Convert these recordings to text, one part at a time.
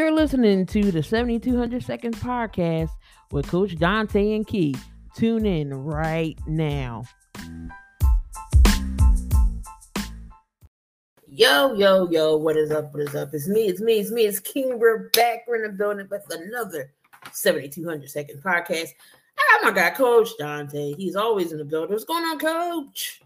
You're listening to the 7200 Seconds podcast with Coach Dante and Key. Tune in right now. Yo, yo, yo, what is up? What is up? It's me, it's me, it's me, it's King. We're back. We're in the building with another 7200 Seconds podcast. I got my guy, Coach Dante. He's always in the building. What's going on, Coach?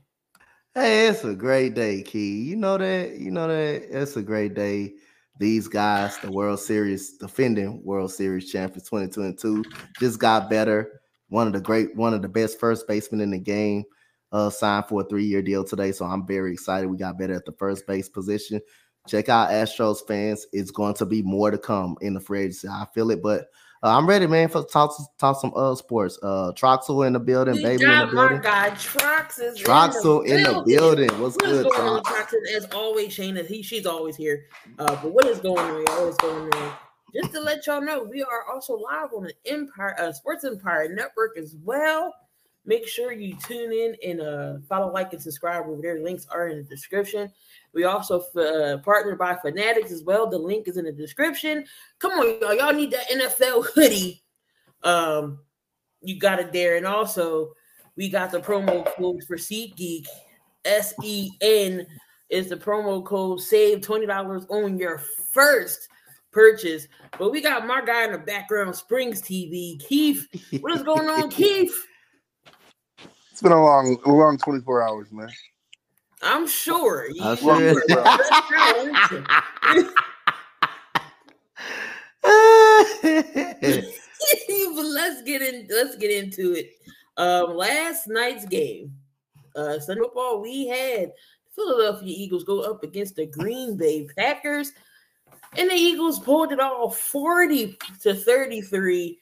Hey, it's a great day, Key. You know that, you know that it's a great day these guys, the World Series defending World Series champions 2022, just got better. One of the great, one of the best first basemen in the game, uh, signed for a three-year deal today. So I'm very excited. We got better at the first base position. Check out Astros fans. It's going to be more to come in the free agency. I feel it, but uh, I'm ready, man, for talk talk some uh sports. Uh Troxel in the building, baby in the my building. guy Trox is Troxel in the building. What's What is good, Trox? Trox? As always, Shayna, he she's always here. Uh, but what is going on? Always going on. Just to let y'all know, we are also live on the Empire uh, Sports Empire Network as well. Make sure you tune in and uh, follow, like, and subscribe over there. Links are in the description. We also uh, partnered by Fanatics as well. The link is in the description. Come on, y'all. Y'all need that NFL hoodie. Um, you got it there. And also, we got the promo code for SeatGeek. S E N is the promo code. Save twenty dollars on your first purchase. But we got my guy in the background, Springs TV, Keith. What is going on, Keith? It's been a long, a long 24 hours, man. I'm sure. I You- sure let's get in. Let's get into it. Um, last night's game, uh, Sunday football, we had Philadelphia Eagles go up against the Green Bay Packers, and the Eagles pulled it off, forty to thirty-three,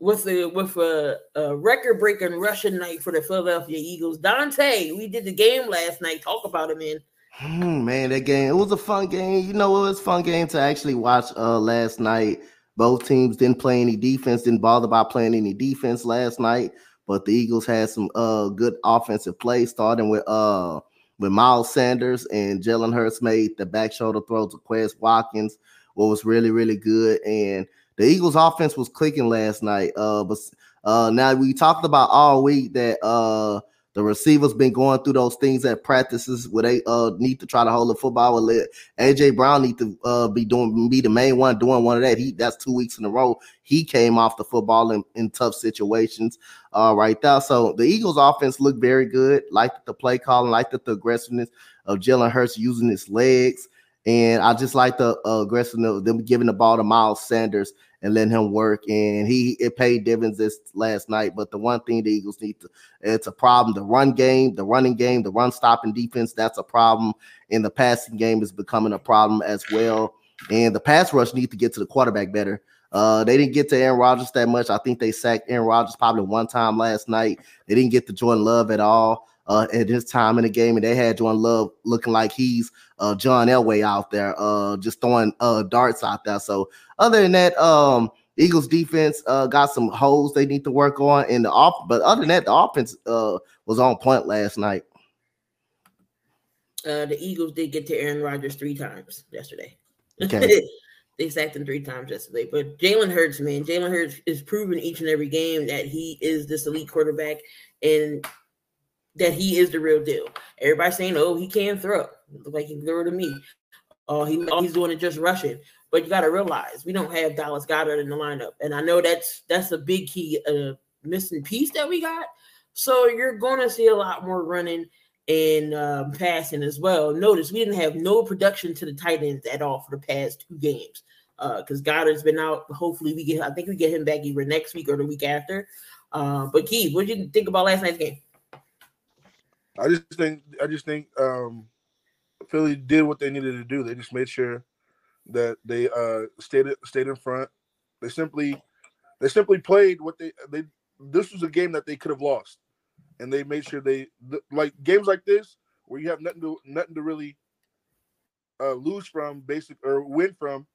with a with a, a record-breaking rushing night for the Philadelphia Eagles. Dante, we did the game last night. Talk about it, man. Hmm, man, that game it was a fun game. You know, it was fun game to actually watch uh last night. Both teams didn't play any defense, didn't bother about playing any defense last night, but the Eagles had some uh good offensive play, starting with uh with Miles Sanders and Jalen Hurts made the back shoulder throw to Quez Watkins, what was really, really good. And the Eagles offense was clicking last night. Uh but uh now we talked about all week that uh the receivers been going through those things at practices where they uh need to try to hold the football. Well, let AJ Brown need to uh be doing be the main one doing one of that. He that's two weeks in a row. He came off the football in, in tough situations uh right there. So the Eagles offense looked very good. Liked the play calling, liked the aggressiveness of Jalen Hurts using his legs. And I just like the uh, aggressiveness of them giving the ball to Miles Sanders and letting him work. And he it paid dividends this last night. But the one thing the Eagles need to it's a problem. The run game, the running game, the run stopping defense, that's a problem. And the passing game is becoming a problem as well. And the pass rush need to get to the quarterback better. Uh, they didn't get to Aaron Rodgers that much. I think they sacked Aaron Rodgers probably one time last night. They didn't get to Jordan Love at all uh, at his time in the game, and they had Jordan Love looking like he's uh, John Elway out there, uh, just throwing uh, darts out there. So other than that, um, Eagles defense uh, got some holes they need to work on in the off. But other than that, the offense uh, was on point last night. Uh, the Eagles did get to Aaron Rodgers three times yesterday. Okay. they sacked him three times yesterday. But Jalen Hurts, man, Jalen Hurts is proving each and every game that he is this elite quarterback and that he is the real deal. Everybody saying, "Oh, he can't throw." Look like he can throw to me. Oh, he all he's doing is just rushing. But you got to realize we don't have Dallas Goedert in the lineup, and I know that's that's a big key uh, missing piece that we got. So you're going to see a lot more running and um, passing as well. Notice we didn't have no production to the tight ends at all for the past two games because Goedert's been out. Hopefully, we get. I think we get him back either next week or the week after. Uh, but Keith, what did you think about last night's game? I just think, I just think, um, Philly did what they needed to do. They just made sure that they uh stayed stayed in front. They simply, they simply played what they they. This was a game that they could have lost, and they made sure they like games like this where you have nothing to nothing to really uh, lose from, basic or win from.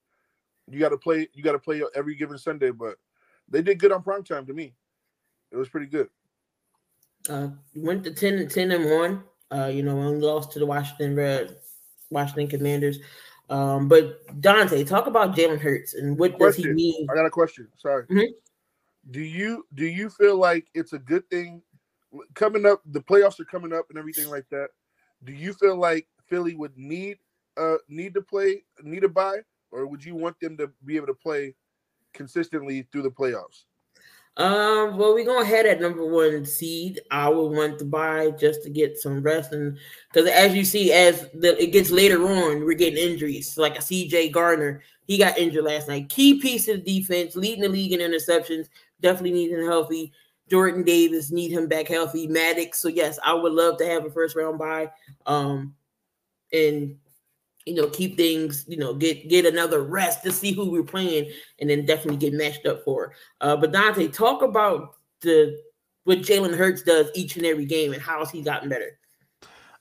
You got to play. You got to play every given Sunday, but they did good on prime time to me. It was pretty good. Uh, went to 10 and 10 and 1. Uh, you know, only lost to the Washington Red Washington Commanders. Um, but Dante, talk about Jalen Hurts and what question. does he mean? I got a question. Sorry. Mm-hmm. Do you do you feel like it's a good thing coming up? The playoffs are coming up and everything like that. Do you feel like Philly would need uh need to play need a buy, or would you want them to be able to play consistently through the playoffs? Um, well, we're gonna head at number one seed. I would want to buy just to get some rest, and because as you see, as the, it gets later on, we're getting injuries. Like a CJ Gardner, he got injured last night. Key piece of defense, leading the league in interceptions. Definitely need him healthy. Jordan Davis need him back healthy. Maddox. So yes, I would love to have a first round buy. Um, and you know, keep things, you know, get get another rest to see who we're playing, and then definitely get matched up for. Uh, but Dante, talk about the what Jalen Hurts does each and every game and how's he gotten better.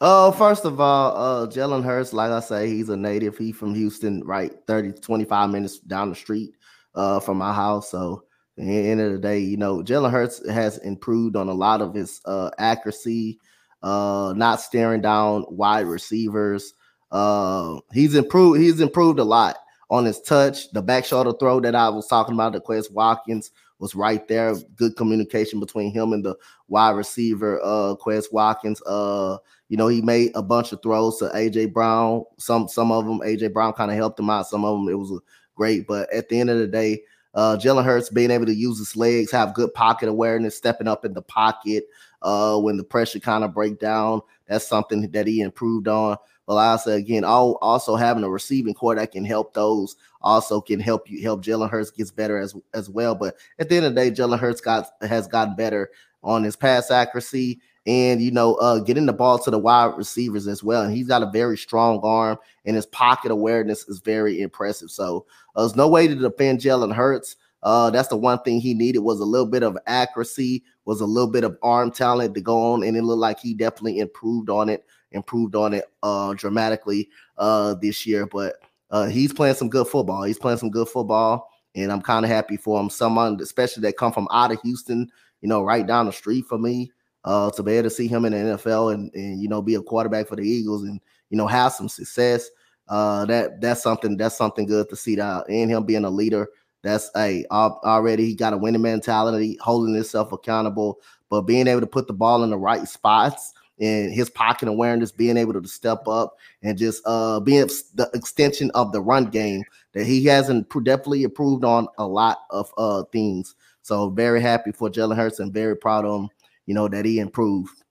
Uh, first of all, uh, Jalen Hurts, like I say, he's a native. He from Houston, right? 30, 25 minutes down the street uh, from my house. So at the end of the day, you know, Jalen Hurts has improved on a lot of his uh, accuracy, uh, not staring down wide receivers. Uh, he's improved. He's improved a lot on his touch. The back shoulder throw that I was talking about, the Quez Watkins was right there. Good communication between him and the wide receiver, uh, Quez Watkins. Uh, you know, he made a bunch of throws to AJ Brown. Some some of them, AJ Brown kind of helped him out. Some of them it was great, but at the end of the day, uh, Jalen Hurts being able to use his legs, have good pocket awareness, stepping up in the pocket uh, when the pressure kind of break down. That's something that he improved on. Said again, all, also having a receiving core that can help those also can help you help Jalen Hurts gets better as as well. But at the end of the day, Jalen Hurts got has gotten better on his pass accuracy and you know uh, getting the ball to the wide receivers as well. And he's got a very strong arm, and his pocket awareness is very impressive. So uh, there's no way to defend Jalen Hurts. Uh, that's the one thing he needed was a little bit of accuracy, was a little bit of arm talent to go on, and it looked like he definitely improved on it improved on it uh, dramatically uh, this year. But uh, he's playing some good football. He's playing some good football, and I'm kind of happy for him. Someone, especially that come from out of Houston, you know, right down the street for me, uh, to be able to see him in the NFL and and you know be a quarterback for the Eagles and you know have some success. Uh, that that's something that's something good to see that and him being a leader. That's a hey, already he got a winning mentality, holding himself accountable, but being able to put the ball in the right spots and his pocket awareness, being able to step up and just uh being the extension of the run game that he hasn't definitely improved on a lot of uh things. So very happy for Jalen Hurts and very proud of him, you know, that he improved.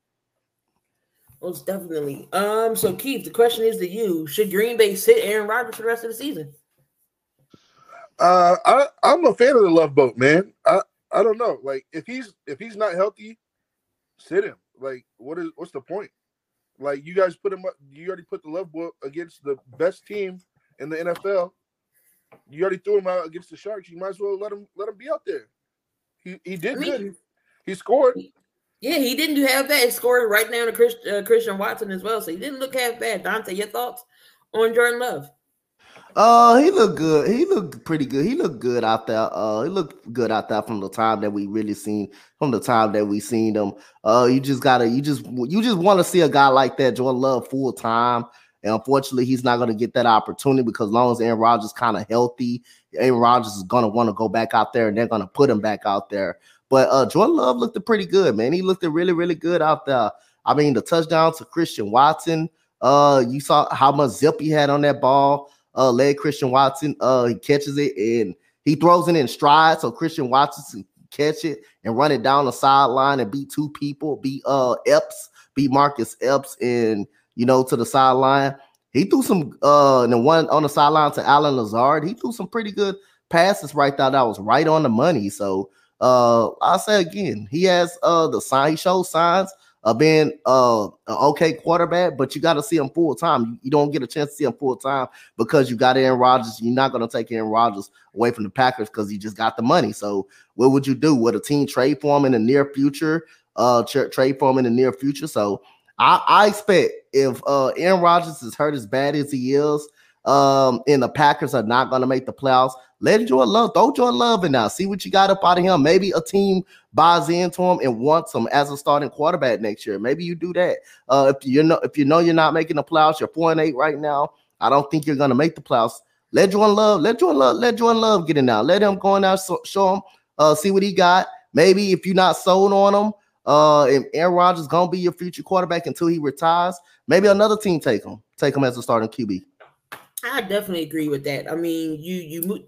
Most definitely. Um, so Keith, the question is to you: Should Green Bay sit Aaron Rodgers for the rest of the season? Uh, I I'm a fan of the love boat, man. I I don't know. Like if he's if he's not healthy, sit him. Like, what is what's the point? Like, you guys put him up. You already put the love book against the best team in the NFL. You already threw him out against the Sharks. You might as well let him let him be out there. He he did I mean, good. He scored. Yeah, he didn't do half bad. He scored right now to Chris, uh, Christian Watson as well. So he didn't look half bad. Dante, your thoughts on Jordan Love? Uh, he looked good. He looked pretty good. He looked good out there. Uh, he looked good out there from the time that we really seen from the time that we seen him. Uh, you just gotta, you just, you just want to see a guy like that, Jordan Love, full time. And unfortunately, he's not to get that opportunity because as long as Aaron Rodgers kind of healthy, Aaron Rodgers is to want to go back out there, and they're to put him back out there. But uh, Jordan Love looked pretty good, man. He looked really, really good out there. I mean, the touchdown to Christian Watson. Uh, you saw how much zip he had on that ball uh, led Christian Watson. Uh, he catches it and he throws it in stride, so Christian Watson catch it and run it down the sideline and beat two people, beat uh Epps, beat Marcus Epps, and you know to the sideline. He threw some uh and the one on the sideline to Allen Lazard. He threw some pretty good passes right there that was right on the money. So uh I'll say again, he has uh the sign, he shows signs uh, being uh, an okay quarterback, but you got to see him full time. You, you, don't get a chance to see him full time because you got Aaron Rodgers. You're not going to take Aaron Rodgers away from the Packers because he just got the money. So, what would you do? Would a team trade for him in the near future? Uh, tra- trade for him in the near future. So, I, I expect if uh, Aaron Rodgers is hurt as bad as he is, um, and the Packers are not going to make the playoffs, let Jordan Love throw Jordan Love in now. See what you got up out of him. Maybe a team buys into him and wants him as a starting quarterback next year. Maybe you do that. Uh, if you know if you know you're not making the playoffs, you're four and eight right now. I don't think you're gonna make the playoffs. Let Jordan Love, let Jordan Love, let Jordan Love get in now. Let him go in there, so, show him, uh, see what he got. Maybe if you're not sold on him, uh, and Aaron Rodgers gonna be your future quarterback until he retires, maybe another team take him, take him as a starting QB. I definitely agree with that. I mean, you you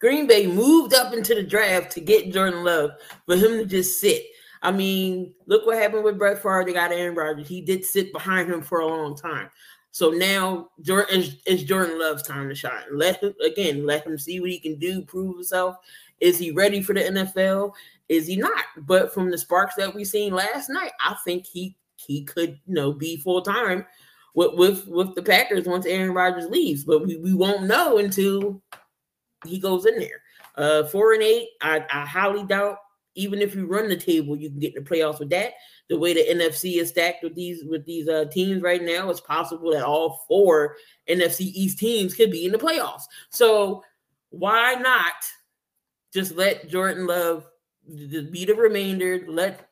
Green Bay moved up into the draft to get Jordan Love for him to just sit. I mean, look what happened with Brett Favre. They got Aaron Rodgers. He did sit behind him for a long time. So now Jordan Jordan Love's time to shine. Let him again, let him see what he can do, prove himself. Is he ready for the NFL? Is he not? But from the sparks that we seen last night, I think he he could you know be full time with with with the Packers once Aaron Rodgers leaves. But we, we won't know until he goes in there. Uh, four and eight, I, I highly doubt. Even if you run the table, you can get in the playoffs with that. The way the NFC is stacked with these with these uh, teams right now, it's possible that all four NFC East teams could be in the playoffs. So why not just let Jordan Love be the remainder? Let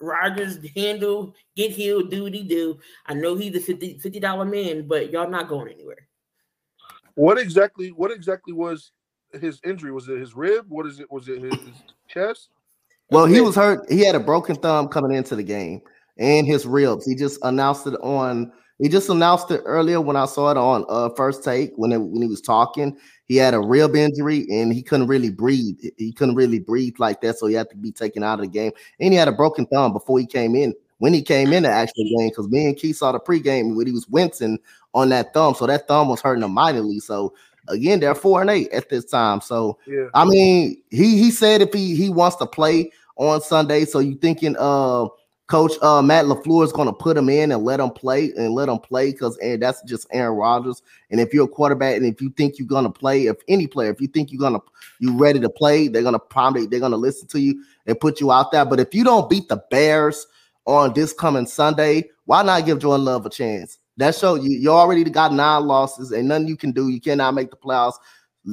Rodgers handle, get healed, do what he do. I know he's a 50 dollar man, but y'all not going anywhere. What exactly? What exactly was his injury? Was it his rib? What is it? Was it his, his chest? Well, he was hurt. He had a broken thumb coming into the game and his ribs. He just announced it on. He just announced it earlier when I saw it on uh, first take when it, when he was talking. He had a rib injury and he couldn't really breathe. He couldn't really breathe like that, so he had to be taken out of the game. And he had a broken thumb before he came in. When he came in the actual game, because me and Keith saw the pregame when he was wincing on that thumb, so that thumb was hurting him mightily. So again, they're four and eight at this time. So yeah. I mean, he he said if he he wants to play on Sunday, so you thinking uh Coach uh, Matt LaFleur is going to put him in and let him play and let him play because and that's just Aaron Rodgers. And if you're a quarterback and if you think you're going to play, if any player, if you think you're going to you ready to play, they're going to probably they're going to listen to you and put you out there. But if you don't beat the Bears on this coming Sunday, why not give Jordan Love a chance? That show you you already got nine losses and nothing you can do. You cannot make the playoffs.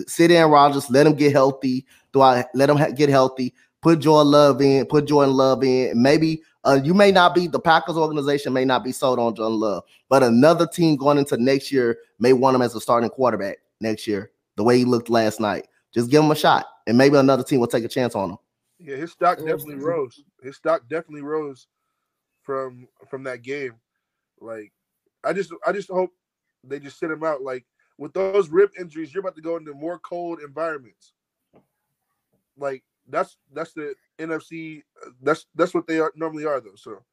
Sit in Rodgers, let him get healthy. Do I let him ha- get healthy? Put Jordan Love in, put Jordan Love in. Maybe uh, you may not be the Packers organization may not be sold on John Love, but another team going into next year may want him as a starting quarterback next year. The way he looked last night, just give him a shot, and maybe another team will take a chance on him. Yeah, his stock definitely rose. His stock definitely rose from from that game. Like, I just I just hope they just sit him out. Like with those rib injuries, you're about to go into more cold environments. Like that's that's the NFC. That's that's what they are normally are though. So.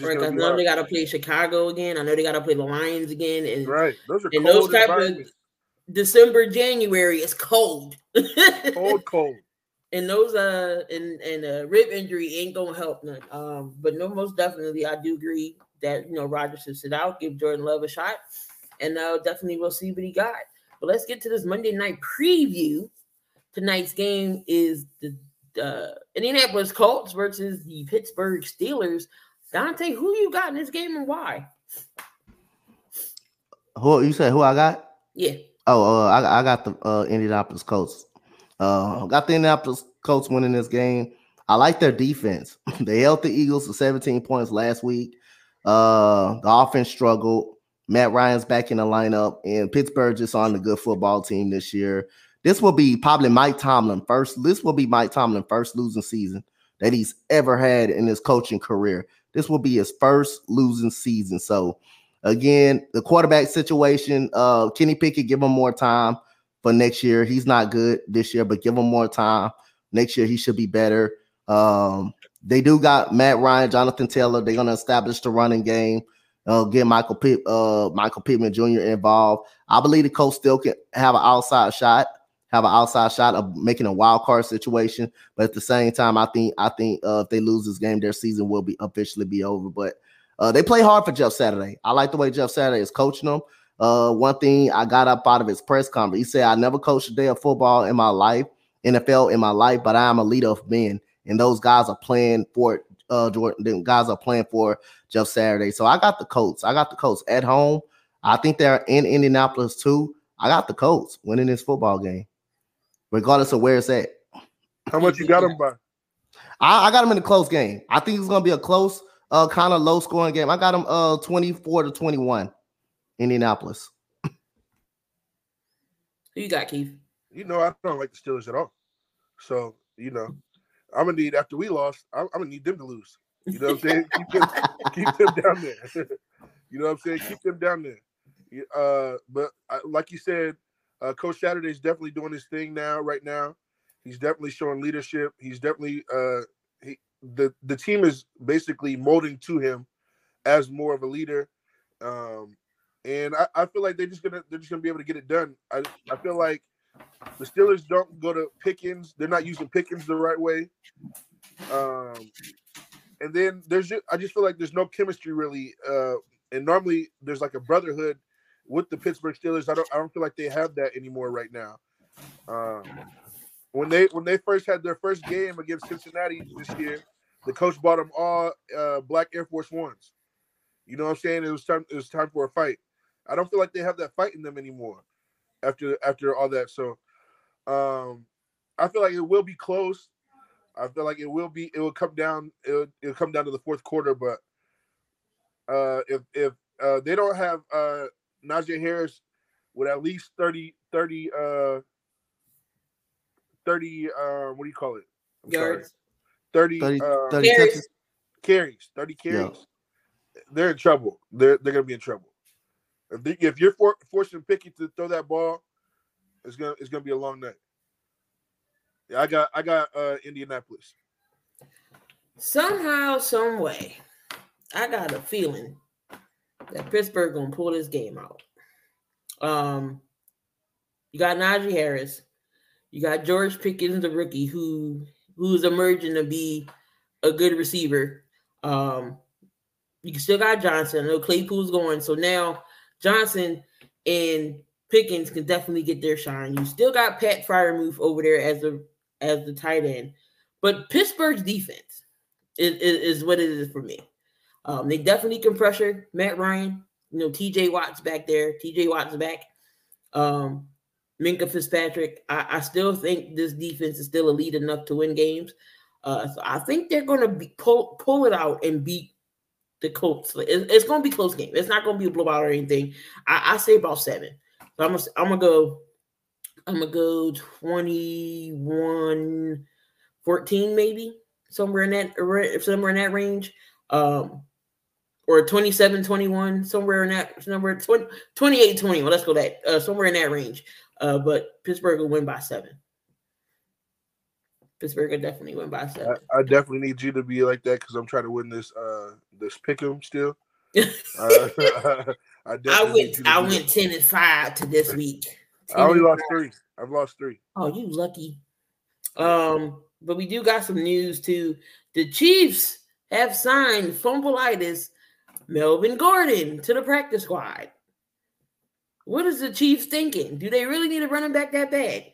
Right, because now they got to play Chicago again. I know they got to play the Lions again, and right, those are and those type of December, January is cold, cold, cold. And those uh and and uh rib injury ain't gonna help none. Um, but no, most definitely, I do agree that you know Rodgers should sit out, give Jordan Love a shot, and uh definitely we'll see what he got. But let's get to this Monday night preview tonight's game is the uh, Indianapolis Colts versus the Pittsburgh Steelers. Dante, who you got in this game and why? Who you said? Who I got? Yeah. Oh, uh, I, I got the uh, Indianapolis Colts. Uh, got the Indianapolis Colts winning this game. I like their defense. they held the Eagles to 17 points last week. Uh, the offense struggled. Matt Ryan's back in the lineup, and Pittsburgh just on the good football team this year. This will be probably Mike Tomlin first. This will be Mike Tomlin first losing season that he's ever had in his coaching career. This will be his first losing season. So again, the quarterback situation, uh, Kenny Pickett, give him more time for next year. He's not good this year, but give him more time. Next year he should be better. Um, they do got Matt Ryan, Jonathan Taylor. They're gonna establish the running game. Uh, get Michael Pitt, uh, Michael Pittman Jr. involved. I believe the coach still can have an outside shot have an outside shot of making a wild card situation. But at the same time, I think I think uh, if they lose this game, their season will be officially be over. But uh, they play hard for Jeff Saturday. I like the way Jeff Saturday is coaching them. Uh, one thing I got up out of his press conference, he said, "I never coached a day of football in my life, NFL in my life, but I am a leader of men, and those guys are playing for uh Jordan. Guys are playing for Jeff Saturday. So I got the Colts. I got the Colts at home. I think they're in Indianapolis too. I got the Colts winning this football game regardless of where it's at. How much you got them by? I, I got them in a close game. I think it's gonna be a close, uh, kind of low scoring game. I got them uh 24 to 21. Indianapolis. Who you got, Keith? You know, I don't like the Steelers at all. So, you know, I'm gonna need after we lost, I'm, I'm gonna need them to lose. You know what I'm saying? keep, them, keep them down there. you know what I'm saying? Keep them down there. Uh, but I, like you said, uh, Coach Saturday is definitely doing his thing now. Right now, he's definitely showing leadership. He's definitely uh, he the the team is basically molding to him as more of a leader. Um, and I, I feel like they're just gonna they're just gonna be able to get it done. I I feel like the Steelers don't go to Pickens. They're not using Pickens the right way. Um, and then there's just, I just feel like there's no chemistry really. Uh, and normally there's like a brotherhood with the Pittsburgh Steelers. I don't I don't feel like they have that anymore right now. Um, when they when they first had their first game against Cincinnati this year, the coach bought them all uh, black Air Force Ones. You know what I'm saying? It was time. It was time for a fight. I don't feel like they have that fight in them anymore after after all that. So um I feel like it will be close. I feel like it will be it will come down it'll, it'll come down to the fourth quarter, but uh if if uh they don't have uh Najee Harris with at least 30 30 uh 30 uh what do you call it? I'm Yards. Sorry. 30 30, uh, 30 Carries. carries, 30 carries. They're in trouble. They're they're gonna be in trouble. If they, if you're for, forcing Pickett to throw that ball, it's gonna it's gonna be a long night. Yeah, I got I got uh Indianapolis. Somehow, some way, I got a feeling that Pittsburgh gonna pull this game out. Um, you got Najee Harris, you got George Pickens, the rookie, who who's emerging to be a good receiver. Um, you still got Johnson. I know Claypool's going, so now Johnson and Pickens can definitely get their shine. You still got Pat Freiermuth over there as the as the tight end, but Pittsburgh's defense is, is, is what it is for me. Um, they definitely can pressure Matt Ryan. You know, TJ Watt's back there. TJ Watt's back. Um, Minkah Fitzpatrick. I, I still think this defense is still elite enough to win games. Uh, so I think they're going to be pull pull it out and beat the Colts. It- it's going to be close game. It's not going to be a blowout or anything. I, I say about seven. So I'm gonna I'm gonna go. I'm gonna go 21 14 maybe somewhere in that somewhere in that range. Um or 27 21 somewhere in that number 20, 28 21 let's go that uh, somewhere in that range uh but pittsburgh will win by seven pittsburgh will definitely win by seven I, I definitely need you to be like that because I'm trying to win this uh this pick 'em still. Uh, I, i went i went 10 and 5 to this week. I only 10 and lost three. I've lost three. Oh, you lucky. Um, but we do got some news too. The Chiefs have signed fumbleitis Melvin Gordon to the practice squad. What is the Chiefs thinking? Do they really need a running back that bad?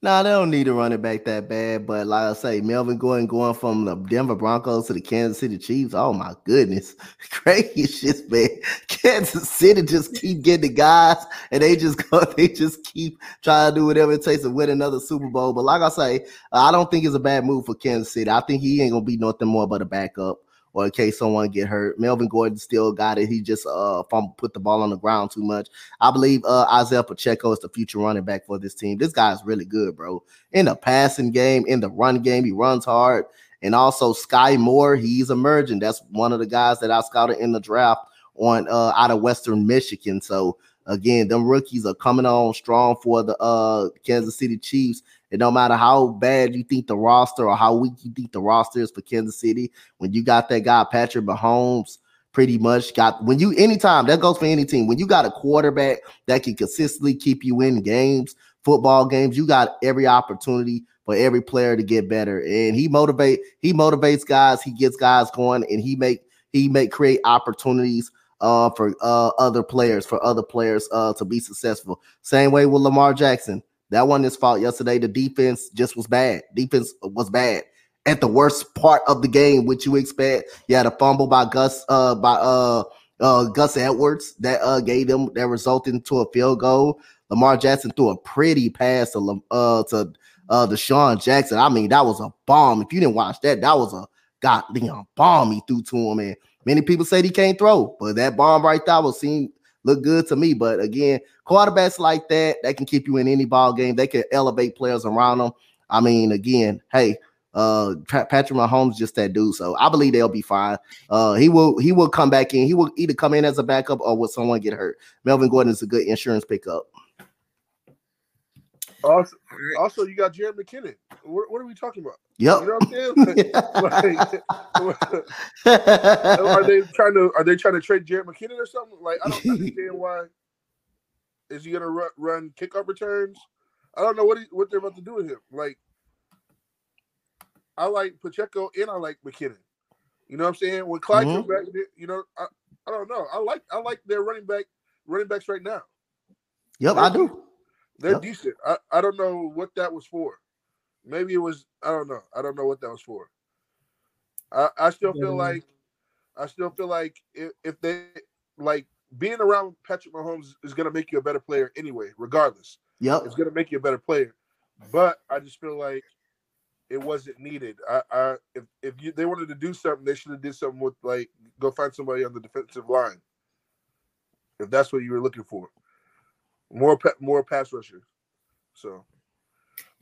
Nah, they don't need a running back that bad. But like I say, Melvin Gordon going from the Denver Broncos to the Kansas City Chiefs. Oh my goodness. Crazy shit, man. Kansas City just keep getting the guys and they just go, they just keep trying to do whatever it takes to win another Super Bowl. But like I say, I don't think it's a bad move for Kansas City. I think he ain't gonna be nothing more but a backup. Or in case someone get hurt, Melvin Gordon still got it. He just uh fumble, put the ball on the ground too much. I believe uh, Isaiah Pacheco is the future running back for this team. This guy is really good, bro. In the passing game, in the run game, he runs hard. And also Sky Moore, he's emerging. That's one of the guys that I scouted in the draft on uh, out of Western Michigan. So again, them rookies are coming on strong for the uh, Kansas City Chiefs. And no matter how bad you think the roster or how weak you think the roster is for Kansas City, when you got that guy Patrick Mahomes pretty much got when you anytime that goes for any team. When you got a quarterback that can consistently keep you in games football games you got every opportunity for every player to get better. And he motivate he motivates guys he gets guys going and he make he make create opportunities uh for uh other players for other players uh to be successful. Same way with Lamar Jackson that wasn't his fault yesterday the defense just was bad defense was bad at the worst part of the game, which you expect. You had a fumble by Gus uh by uh uh Gus Edwards that uh gave them that resulted into a field goal. Lamar Jackson threw a pretty pass to uh to uh DeSean Jackson. I mean, that was a bomb. If you didn't watch that, that was a goddamn bomb he threw to him. And many people said he can't throw, but that bomb right there was seen look good to me. But again, quarterbacks like that, they can keep you in any ball game. They can elevate players around them. I mean, again, hey, uh, Patrick Mahomes just that dude. So I believe they'll be fine. Uh, he will he will come back in. He will either come in as a backup or will someone get hurt. Melvin Gordon is a good insurance pickup. Also, also you got Jerick McKinnon. What, what, are we talking about? Yep. You know what I'm saying? like, are they trying to are they trying to trade Jerick McKinnon or something? Like I don't understand why. Is he gonna run, run kickoff returns? I don't know what he, what they're about to do with him. Like I like Pacheco and I like McKinnon. You know what I'm saying? When Clyde mm-hmm. comes back, you know, I, I don't know. I like I like their running back running backs right now. Yep, they're, I do. They're decent. I, I don't know what that was for. Maybe it was I don't know. I don't know what that was for. I, I still feel mm-hmm. like I still feel like if, if they like being around Patrick Mahomes is gonna make you a better player anyway, regardless. Yeah, It's gonna make you a better player. But I just feel like it wasn't needed. I, I if if you, they wanted to do something, they should have did something with like go find somebody on the defensive line. If that's what you were looking for, more more pass rushers. So,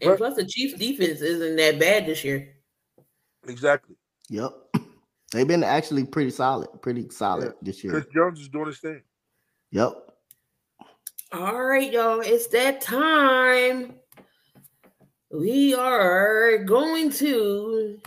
and but, plus the Chiefs' defense isn't that bad this year. Exactly. Yep, they've been actually pretty solid, pretty solid yeah. this year. Chris Jones is doing his thing. Yep. All right, y'all, it's that time we are going to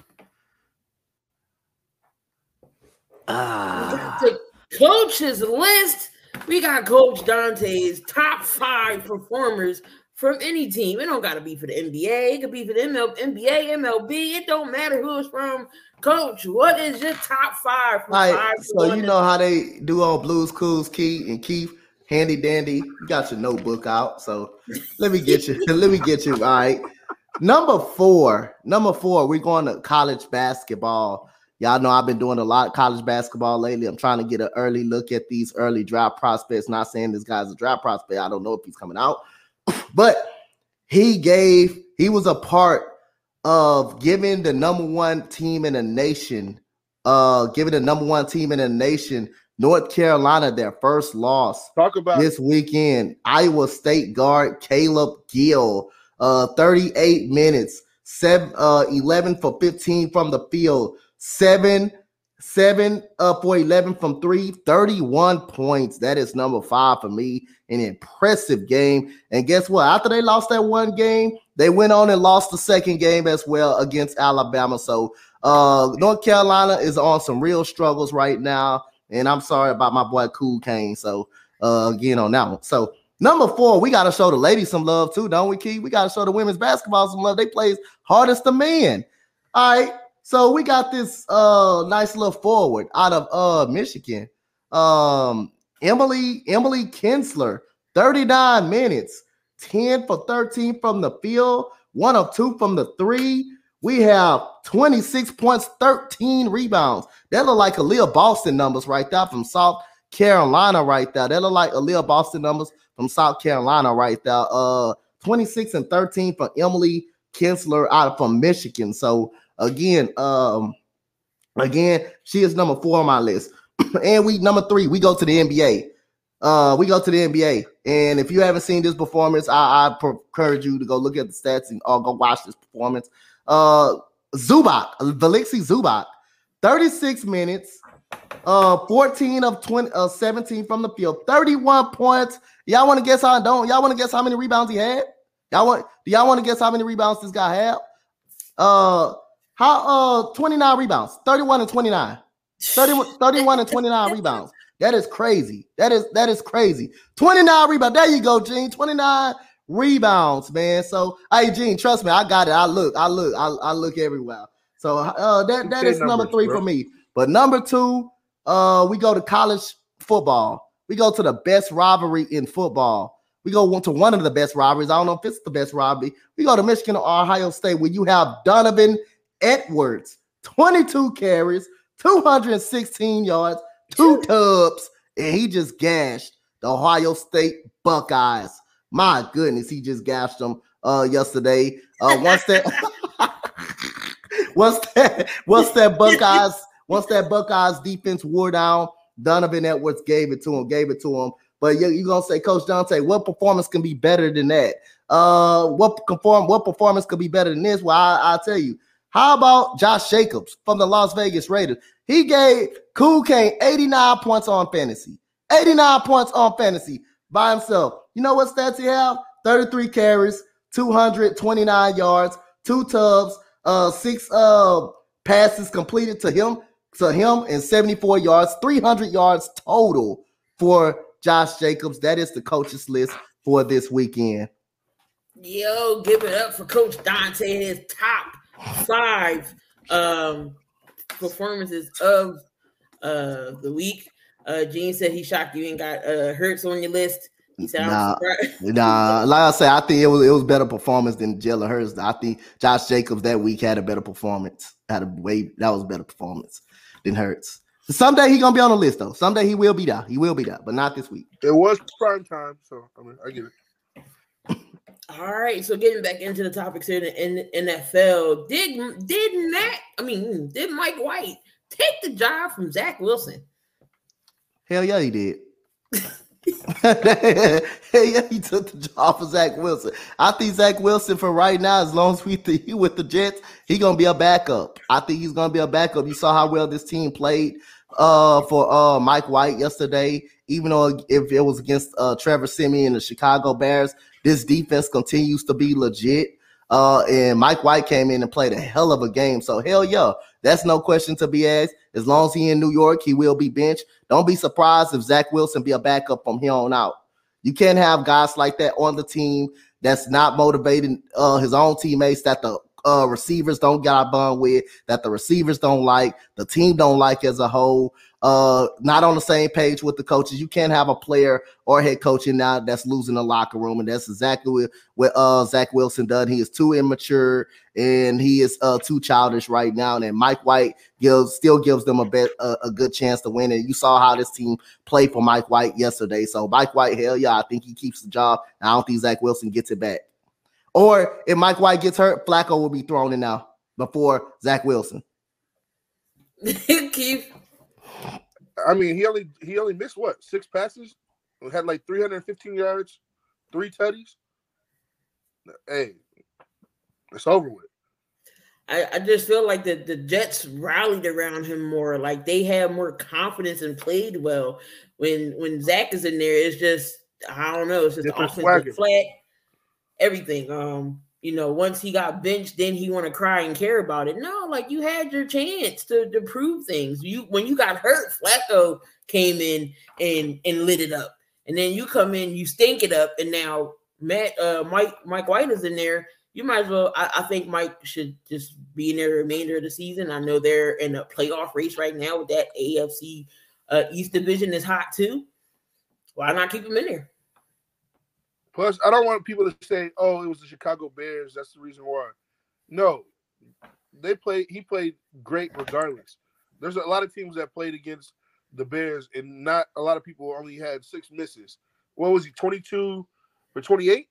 ah. the coach's list. We got Coach Dante's top five performers from any team. It don't got to be for the NBA. It could be for the ML, NBA, MLB. It don't matter who it's from. Coach, what is your top five? All right, so you know how they do on Blues Clues, Key and Keith, handy dandy. You got your notebook out, so let me get you. let me get you. All right. Number four, number four, we're going to college basketball. Y'all know I've been doing a lot of college basketball lately. I'm trying to get an early look at these early draft prospects. Not saying this guy's a draft prospect. I don't know if he's coming out, but he gave, he was a part of giving the number one team in the nation, uh, giving the number one team in the nation, North Carolina, their first loss. Talk about this weekend. Iowa State guard Caleb Grill uh, 38 minutes, seven, uh, 11 for 15 from the field, seven, seven uh, for 11 from three, 31 points. That is number five for me. An impressive game. And guess what? After they lost that one game, they went on and lost the second game as well against Alabama. So uh, North Carolina is on some real struggles right now. And I'm sorry about my boy Cool Kane. So uh, again on that one. So Number four, we got to show the ladies some love too, don't we, Key? We got to show the women's basketball some love. They play hardest the men. All right. So we got this uh nice little forward out of uh Michigan. Um Emily Emily Kinsler, 39 minutes, 10 for 13 from the field, one of two from the three. We have 26 points, 13 rebounds. That look like Aaliyah Boston numbers right there from South Carolina, right there. That look like Aaliyah Boston numbers from South Carolina right there. Uh, 26 and 13 for Emily Kinsler out of from Michigan. So again, um, again, she is number four on my list. and we number three, we go to the NBA. Uh, we go to the NBA, and if you haven't seen this performance, I, I encourage you to go look at the stats and or go watch this performance. Uh, Zubac, Velexi Zubac, 36 minutes, uh, 14 of 20, uh, 17 from the field, 31 points. Y'all want to guess how? Don't y'all want to guess how many rebounds he had? Y'all want? Do y'all want to guess how many rebounds this guy had? Uh, how? Uh, 29 rebounds, 31 and 29, 30, 31 and 29 rebounds. That is crazy. That is that is crazy. 29 rebounds. There you go, Gene. 29 rebounds, man. So, hey, Gene, trust me, I got it. I look, I look, I, I look everywhere. So, uh, that that is number three for me. But number two, uh, we go to college football. We go to the best rivalry in football. We go to one of the best rivalries. I don't know if it's the best rivalry. We go to Michigan or Ohio State where you have Donovan Edwards, 22 carries, 216 yards, two tubs, and he just gashed the Ohio State Buckeyes. My goodness, he just gashed them uh yesterday. Uh once that once that once that Buckeyes once that Buckeyes defense wore down, Donovan Edwards gave it to him, gave it to him. But you're, you're gonna say, Coach Dante, what performance can be better than that? Uh, what conform what performance could be better than this? Well, I, I'll tell you. How about Josh Jacobs from the Las Vegas Raiders? He gave Kool Kane 89 points on fantasy. 89 points on fantasy by himself. You know what stats he have? 33 carries, 229 yards, two tubs, uh, six uh passes completed to him to him and 74 yards, 300 yards total for Josh Jacobs. That is the coaches list for this weekend. Yo, give it up for Coach Dante and his top five um performances of uh the week. Uh Gene said he shocked you and got uh Hurts on your list. He said, nah, nah, like I said, I think it was it was better performance than Jalen Hurts. I think Josh Jacobs that week had a better performance. Had a way that was better performance than Hurts. Someday he gonna be on the list though. Someday he will be there. He will be there, but not this week. It was prime time, so I mean I get it. All right, so getting back into the topics here in the NFL, did did Matt? I mean, did Mike White take the job from Zach Wilson? Hell yeah, he did. hey, yeah, he took the job for Zach Wilson. I think Zach Wilson for right now, as long as we he with the Jets, he gonna be a backup. I think he's gonna be a backup. You saw how well this team played uh for uh Mike White yesterday. Even though if it was against uh Trevor Siemian and the Chicago Bears, this defense continues to be legit. Uh, and Mike White came in and played a hell of a game. So hell yeah, that's no question to be asked. As long as he in New York, he will be benched. Don't be surprised if Zach Wilson be a backup from here on out. You can't have guys like that on the team that's not motivating uh, his own teammates that the uh, receivers don't get bond with, that the receivers don't like, the team don't like as a whole uh not on the same page with the coaches. You can't have a player or head coach in now that's losing the locker room, and that's exactly what, uh Zach Wilson done. He is too immature and he is uh too childish right now. And Mike White gives still gives them a bet a, a good chance to win. And you saw how this team played for Mike White yesterday. So Mike White, hell yeah, I think he keeps the job. I don't think Zach Wilson gets it back. Or if Mike White gets hurt, Flacco will be thrown in now before Zach Wilson. Keith, I mean, he only he only missed what six passes, had like 315 yards, three tutties. Hey, it's over with. I, I just feel like the, the Jets rallied around him more. Like they had more confidence and played well. When when Zach is in there, it's just I don't know. It's just offensive flat, everything. Um, you know, once he got benched, then he want to cry and care about it. No, like you had your chance to, to prove things. You when you got hurt, Flacco came in and and lit it up, and then you come in, you stink it up, and now Matt uh Mike Mike White is in there. You might as well. I, I think Mike should just be in there the remainder of the season. I know they're in a playoff race right now with that AFC uh, East division is hot too. Why not keep him in there? Plus, I don't want people to say, "Oh, it was the Chicago Bears. That's the reason why." No, they played. He played great regardless. There's a lot of teams that played against the Bears, and not a lot of people only had six misses. What was he? Twenty two for twenty eight.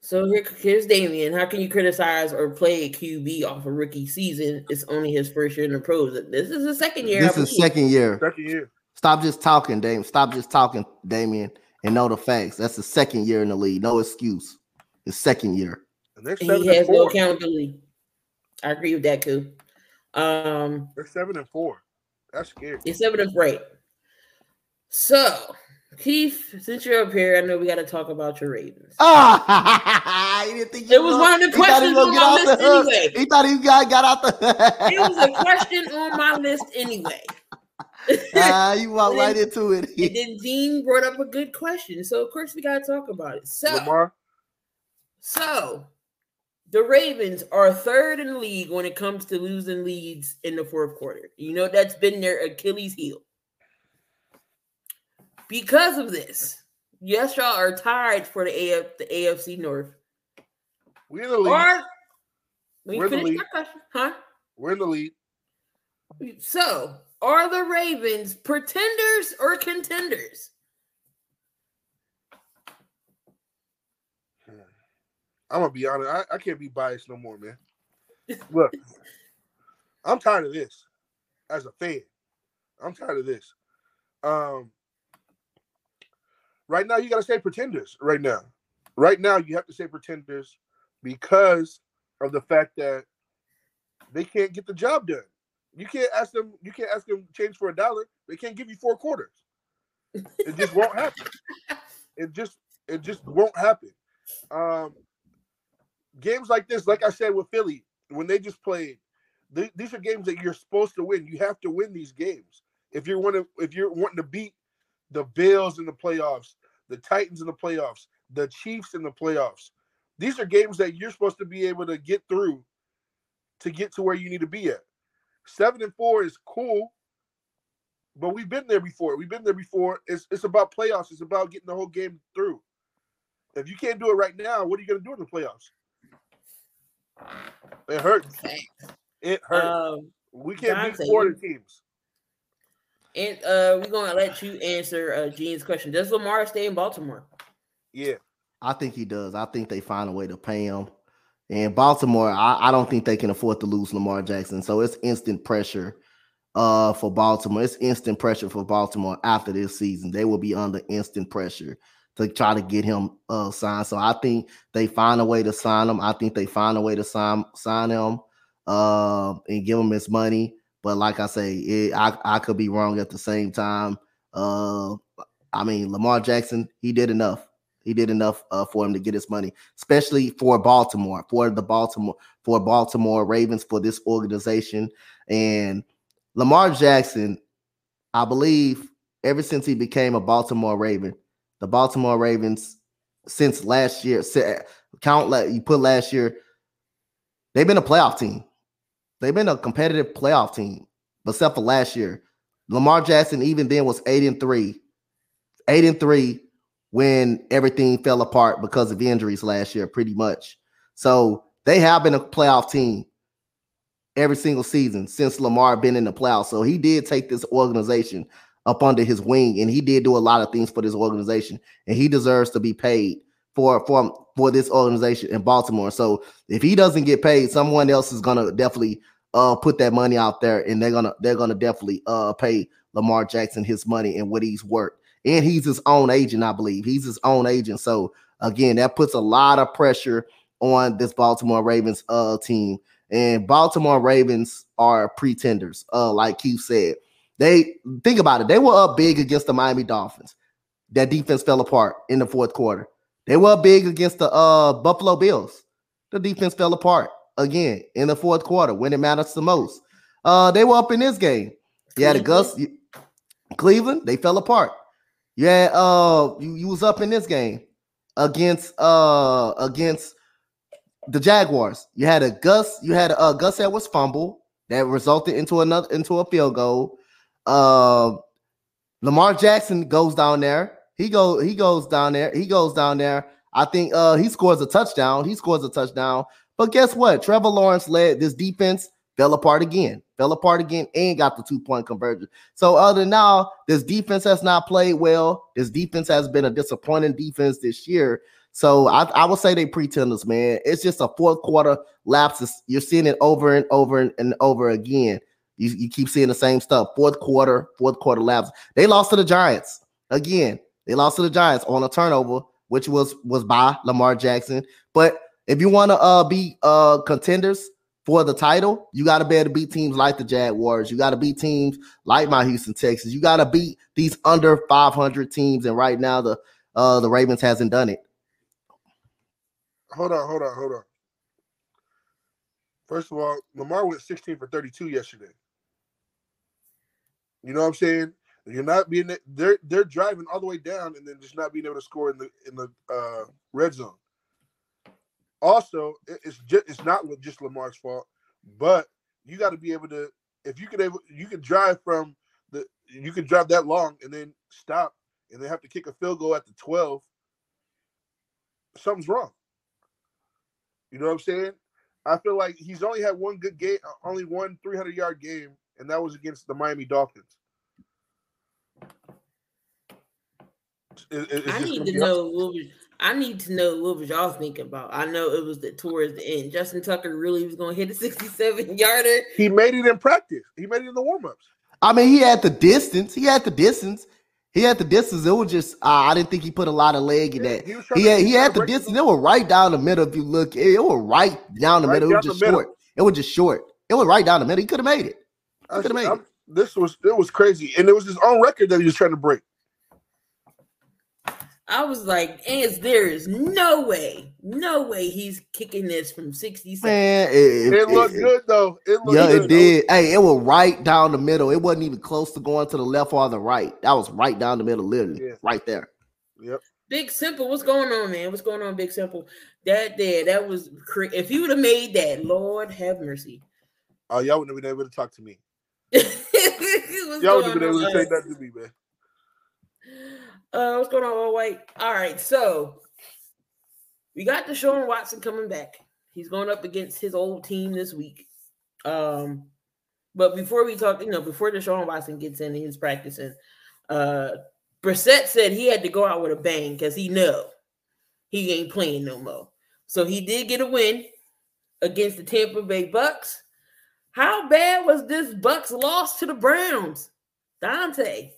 So here's Damien. How can you criticize or play a QB off a rookie season? It's only his first year in the pros. This is the second year. This is second year. Second year. Stop just talking, Dame. Stop just talking, Damien, and know the facts. That's the second year in the league. No excuse. The second year. And he has no accountability. I agree with that, too. Um, they're seven and four. That's scary. It's seven and four. So, Keith, since you're up here, I know we got to talk about your Ravens. Ah, oh, it was one of the questions on my list anyway. He thought he got, got out the. it was a question on my list anyway. Ah, uh, you walk right into it. and then Dean brought up a good question, so of course we got to talk about it. So, Lamar. so the Ravens are third in the league when it comes to losing leads in the fourth quarter. You know that's been their Achilles heel. Because of this, yes, y'all are tied for the AF the AFC North. We're in the lead. Or, We're in the lead. Question, huh? We're in the lead. So are the Ravens pretenders or contenders? I'm gonna be honest. I, I can't be biased no more, man. Look, I'm tired of this. As a fan, I'm tired of this. Um, right now, you got to say pretenders. Right now, right now, you have to say pretenders because of the fact that they can't get the job done. You can't ask them. You can't ask them change for a dollar. They can't give you four quarters. It just won't happen. It just it just won't happen. Um, games like this, like I said with Philly, when they just played, th- these are games that you're supposed to win. You have to win these games if you're wanting if you're wanting to beat the Bills in the playoffs, the Titans in the playoffs, the Chiefs in the playoffs. These are games that you're supposed to be able to get through to get to where you need to be at. Seven and four is cool, but we've been there before. We've been there before. It's it's about playoffs. It's about getting the whole game through. If you can't do it right now, what are you going to do in the playoffs? It hurts. It hurts. Um, we can't Dante, beat four teams. And uh, we're gonna let you answer uh, Gene's question. Does Lamar stay in Baltimore? Yeah, I think he does. I think they find a way to pay him. And Baltimore, I, I don't think they can afford to lose Lamar Jackson. So it's instant pressure uh, for Baltimore. It's instant pressure for Baltimore after this season. They will be under instant pressure to try to get him uh, signed. So I think they find a way to sign him. I think they find a way to sign sign him uh, and give him his money. But like I say, it, I I could be wrong at the same time. Uh, I mean, Lamar Jackson, he did enough. He did enough uh, for him to get his money, especially for Baltimore, for the Baltimore, for Baltimore Ravens, for this organization. And Lamar Jackson, I believe, ever since he became a Baltimore Raven, the Baltimore Ravens, since last year, count you put last year, they've been a playoff team. They've been a competitive playoff team, but except for last year. Lamar Jackson, even then, was eight and three, eight and three when everything fell apart because of injuries last year, pretty much. So they have been a playoff team every single season since Lamar been in the playoffs. So he did take this organization up under his wing, and he did do a lot of things for this organization, and he deserves to be paid for for for this organization in Baltimore. So if he doesn't get paid, someone else is gonna definitely uh put that money out there, and they're gonna they're gonna definitely uh pay Lamar Jackson his money and what he's worth and he's his own agent, I believe. He's his own agent. So again, that puts a lot of pressure on this Baltimore Ravens uh team. And Baltimore Ravens are pretenders, uh, like Keith said. They think about it, they were up big against the Miami Dolphins. That defense fell apart in the fourth quarter. They were big against the uh Buffalo Bills. The defense fell apart again in the fourth quarter when it matters the most. Uh, they were up in this game. Yeah, the Gus Cleveland, they fell apart. Yeah, uh, you, you was up in this game against uh against the Jaguars. You had a Gus, you had a uh, Gus Edwards fumble that resulted into another into a field goal. Uh, Lamar Jackson goes down there. He go he goes down there. He goes down there. I think uh he scores a touchdown. He scores a touchdown. But guess what? Trevor Lawrence led this defense fell apart again, fell apart again, and got the two point conversion. So, other than now, this defense has not played well. This defense has been a disappointing defense this year. So, I, I would say they pretenders, man. It's just a fourth quarter lapse. You're seeing it over and over and, and over again. You, you keep seeing the same stuff. Fourth quarter, fourth quarter lapse. They lost to the Giants again. They lost to the Giants on a turnover, which was was by Lamar Jackson. But if you want to uh, be uh, contenders, for the title, you got to be able to beat teams like the Jaguars. You got to beat teams like my Houston Texans. You got to beat these under 500 teams. And right now, the uh the Ravens hasn't done it. Hold on, hold on, hold on. First of all, Lamar went 16 for 32 yesterday. You know what I'm saying? You're not being they're they're driving all the way down and then just not being able to score in the in the uh, red zone. Also, it's just it's not just Lamar's fault, but you got to be able to if you could able you can drive from the you can drive that long and then stop and then have to kick a field goal at the 12 something's wrong. You know what i'm saying? I feel like he's only had one good game only one 300 yard game and that was against the miami dolphins. It, i need to know what was I need to know what was y'all thinking about. I know it was the towards the end. Justin Tucker really was going to hit a 67 yarder. He made it in practice. He made it in the warm ups. I mean, he had the distance. He had the distance. He had the distance. It was just uh, I didn't think he put a lot of leg in Yeah, that. he He had he he had the distance. It was right down the middle. If you look, it, it was right down the Right middle. It was just the middle. short. It was just short. It was right down the middle. He could have made it. I could've made I'm- This was it was crazy, and it was his own record that he was trying to break. I was like, "Ants, there is no way, no way he's kicking this from 60 seconds. Man, it, It, looked good though. It looked Yeah, good. it did. Hey, it was right down the middle. It wasn't even close to going to the left or the right. That was right down the middle, literally, Yeah. right there. Yep. Big Simple, what's going on, man? What's going on, Big Simple? That there, that was cra- if you would have made that, Lord have mercy. Oh, y'all wouldn't have been able to talk to me. Y'all wouldn't have been able to on, say uh, nothing to me, man. Uh, what's going on, all white? All right, so we got Deshaun Watson coming back. He's going up against his old team this week. Um, but before we talk, you know, before Deshaun Watson gets in and he's practicing, uh, Brissett said he had to go out with a bang because he know he ain't playing no more. So he did get a win against the Tampa Bay Bucks. How bad was this Bucks loss to the Browns, Dante?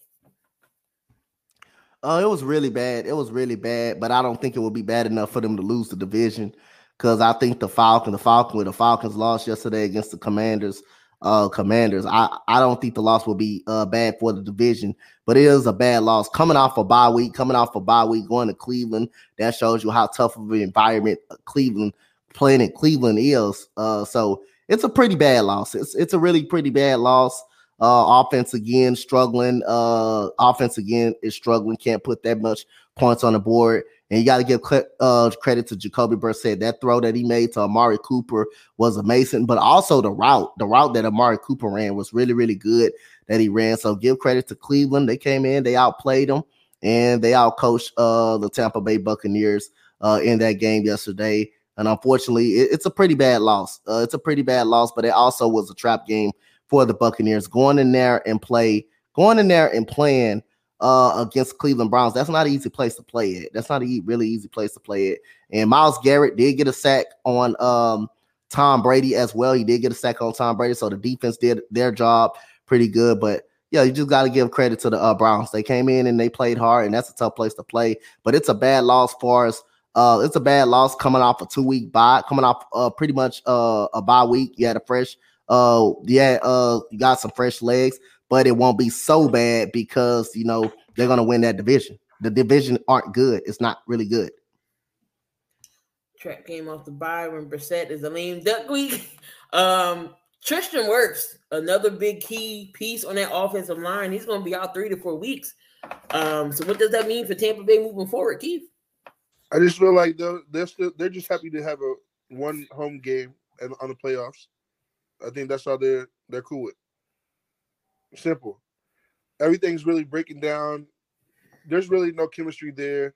Uh, it was really bad. It was really bad, but I don't think it would be bad enough for them to lose the division because I think the Falcon, the Falcon, the Falcons lost yesterday against the Commanders. Uh, Commanders. I I don't think the loss will be uh bad for the division, but it is a bad loss coming off a bye week, coming off a bye week, going to Cleveland. That shows you how tough of an environment uh, Cleveland playing in Cleveland is. Uh, so it's a pretty bad loss. It's it's a really pretty bad loss. Uh, offense again struggling. Uh, offense again is struggling. Can't put that much points on the board. And you got to give uh, credit to Jacoby Brissett. That throw that he made to Amari Cooper was amazing, but also the route, the route that Amari Cooper ran was really, really good that he ran. So give credit to Cleveland. They came in, they outplayed them, and they outcoached uh, the Tampa Bay Buccaneers uh, in that game yesterday. And unfortunately, it- it's a pretty bad loss. Uh, it's a pretty bad loss, but it also was a trap game for the Buccaneers going in there and play, going in there and playing uh against Cleveland Browns. That's not an easy place to play it. That's not a really easy place to play it. And Myles Garrett did get a sack on um Tom Brady as well. He did get a sack on Tom Brady, so the defense did their job pretty good. But yeah, you just got to give credit to the uh, Browns. They came in and they played hard, and that's a tough place to play. But it's a bad loss for us. Uh, it's a bad loss coming off a two week bye, coming off uh pretty much uh a bye week. You had a fresh uh yeah uh you got some fresh legs, but it won't be so bad because you know they're gonna win that division. The division aren't good. It's not really good. Trap came off the bye when Brissett is a lame duck week. Um, Tristan Wirfs, another big key piece on that offensive line. He's going to be out three to four weeks. Um, so what does that mean for Tampa Bay moving forward, Keith? I just feel like they're they're still they're just happy to have a one home game and on the playoffs. I think that's how they're they're cool with. Simple. Everything's really breaking down. There's really no chemistry there.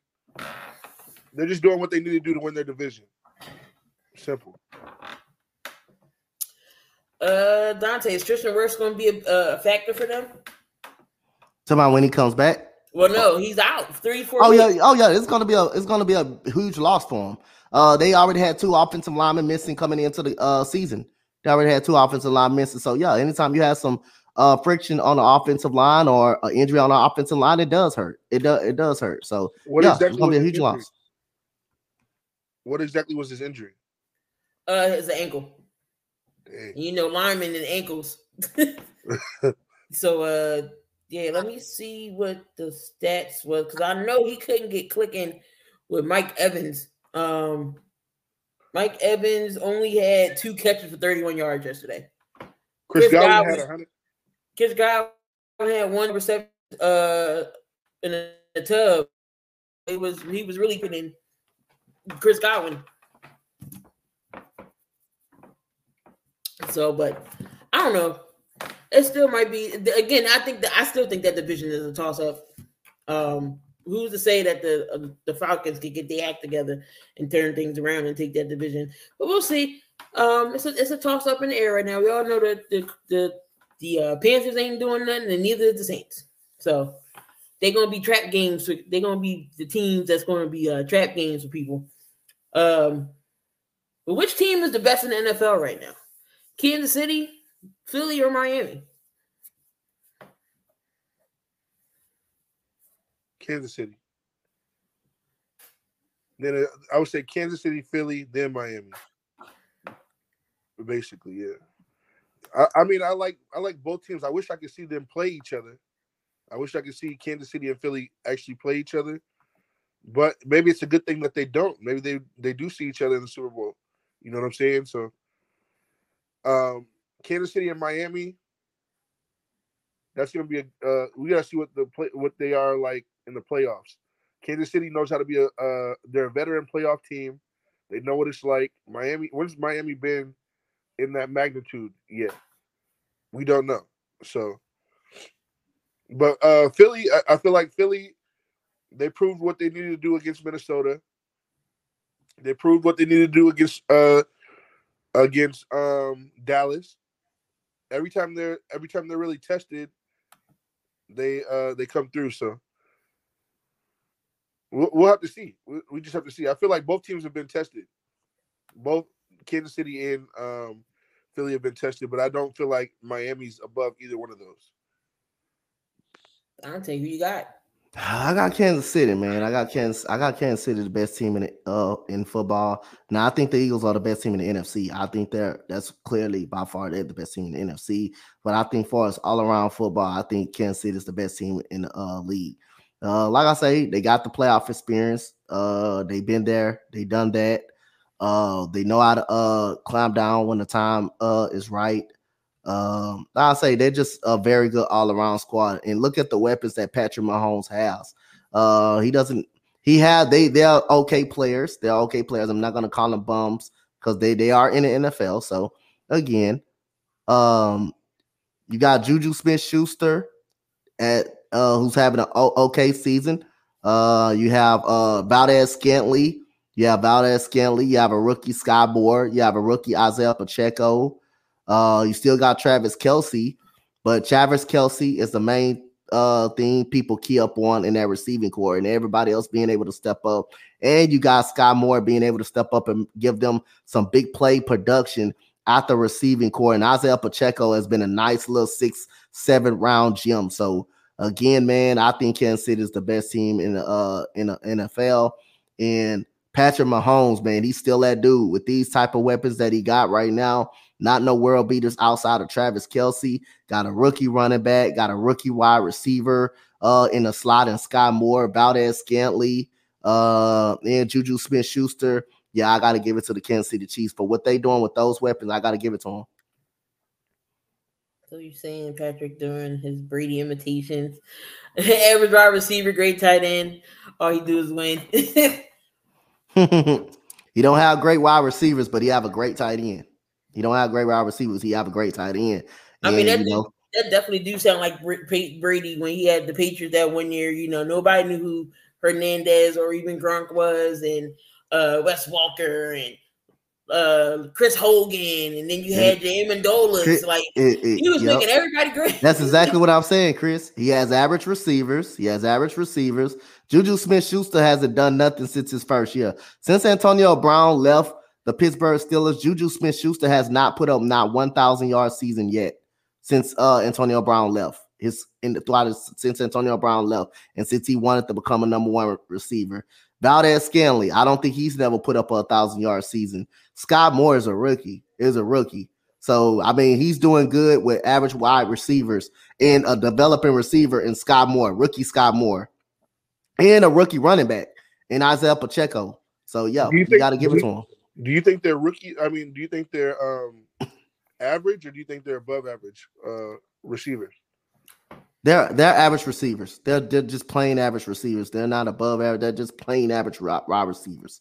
They're just doing what they need to do to win their division. Simple. Uh, Dante, is Tristan Wirfs going to be a, a factor for them? Somebody when he comes back. Well, no, he's out three, four. Oh weeks. yeah, oh yeah, it's gonna be a it's gonna be a huge loss for them. Uh, they already had two offensive linemen missing coming into the uh season. They already had two offensive line missing. So yeah, anytime you have some uh friction on the offensive line or an injury on the offensive line, it does hurt. It does it does hurt. So What yeah, exactly it's gonna be a was huge injury? loss. What exactly was his injury? Uh, his ankle. Dang. You know, linemen and ankles. so, uh, yeah, let me see what the stats was because I know he couldn't get clicking with Mike Evans. Um, Mike Evans only had two catches for 31 yards yesterday. Chris Chris Godwin Godwin. had hundred. Chris Godwin had one reception uh in the, the tub. It was he was really putting Chris Godwin. So, but I don't know. It still might be again. I think that I still think that division is a toss up. Um, who's to say that the uh, the Falcons could get their act together and turn things around and take that division? But we'll see. Um, it's a it's a toss up in the air right now. We all know that the the the uh, Panthers ain't doing nothing, and neither is the Saints. So they're gonna be trap games. For, they're gonna be the teams that's gonna be uh, trap games for people. Um, but which team is the best in the NFL right now? Kansas City, Philly, or Miami? Kansas City. Then uh, I would say Kansas City, Philly, then Miami. Basically, yeah. I, I mean, I like I like both teams. I wish I could see them play each other. I wish I could see Kansas City and Philly actually play each other. But maybe it's a good thing that they don't. Maybe they they do see each other in the Super Bowl. You know what I'm saying? So, um, Kansas City and Miami. That's gonna be a. Uh, we gotta see what the play what they are like in the playoffs. Kansas City knows how to be a. Uh, they're a veteran playoff team. They know what it's like. Miami. When's Miami been in that magnitude yet? We don't know. So, but uh Philly, I, I feel like Philly they proved what they needed to do against Minnesota. They proved what they needed to do against uh against um Dallas. Every time they're every time they're really tested, they uh they come through. So we'll, we'll have to see. We, we just have to see. I feel like both teams have been tested. Both Kansas City and um Philly have been tested, but I don't feel like Miami's above either one of those. I'll tell you who you got. I got Kansas City, man. I got Kansas. I got Kansas City, the best team in it, uh in football. Now I think the Eagles are the best team in the NFC. I think they're that's clearly by far they're the best team in the NFC. But I think for us all around football, I think Kansas City is the best team in the uh, league. Uh, like I say, they got the playoff experience. Uh, they've been there, they done that. Uh, they know how to uh climb down when the time uh is right. Um, I'll say they're just a very good all around squad. And look at the weapons that Patrick Mahomes has. Uh, he doesn't. He had they they're okay players. They're okay players. I'm not gonna call them bums because they they are in the NFL. So again, um, you got Juju Smith Schuster at uh who's having an okay season. Uh, you have uh Valdes-Scantling. You have Valdes-Scantling. You have a rookie Skyy Moore. You have a rookie Isaiah Pacheco. Uh, you still got Travis Kelce, but Travis Kelce is the main uh thing people key up on in that receiving core, and everybody else being able to step up. And you got Skyy Moore being able to step up and give them some big play production at the receiving core. And Isaiah Pacheco has been a nice little six, seven round gem. So again, man, I think Kansas City is the best team in the uh in the NFL. And Patrick Mahomes, man, he's still that dude with these type of weapons that he got right now. Not no world beaters outside of Travis Kelce. Got a rookie running back, got a rookie wide receiver uh in the slot and Skyy Moore, Valdes-Scantling, uh, and Juju Smith Schuster. Yeah, I gotta give it to the Kansas City Chiefs for what they doing with those weapons. I gotta give it to them. So you're saying Patrick doing his Brady imitations, average wide receiver, great tight end. All he do is win. he don't have great wide receivers, but he have a great tight end. He don't have great wide receivers. He have a great tight end. I mean, that, you know, that definitely do sound like Brady when he had the Patriots that one year. You know, nobody knew who Hernandez or even Gronk was, and uh, Wes Welker and uh, Chris Hogan, and then you had the Amendolas. Like it, it, he was yep. making everybody great. That's exactly what I'm saying, Chris. He has average receivers. He has average receivers. Juju Smith Schuster hasn't done nothing since his first year. Since Antonio Brown left the Pittsburgh Steelers, Juju Smith Schuster has not put up not 1,000 yard season yet since uh, Antonio Brown left. His in the throughout his, since Antonio Brown left, and since he wanted to become a number one receiver. Valdes-Scantling, I don't think he's never put up a thousand yard season. Skyy Moore is a rookie, is a rookie. So I mean, he's doing good with average wide receivers and a developing receiver in Scott Moore, rookie Scott Moore, and a rookie running back in Isaiah Pacheco. So yeah, you, you got to give it to him. Do you think they're rookie? I mean, do you think they're um average or do you think they're above average uh receivers? They're they're average receivers. They're they're just plain average receivers. They're not above average. They're just plain average wide receivers.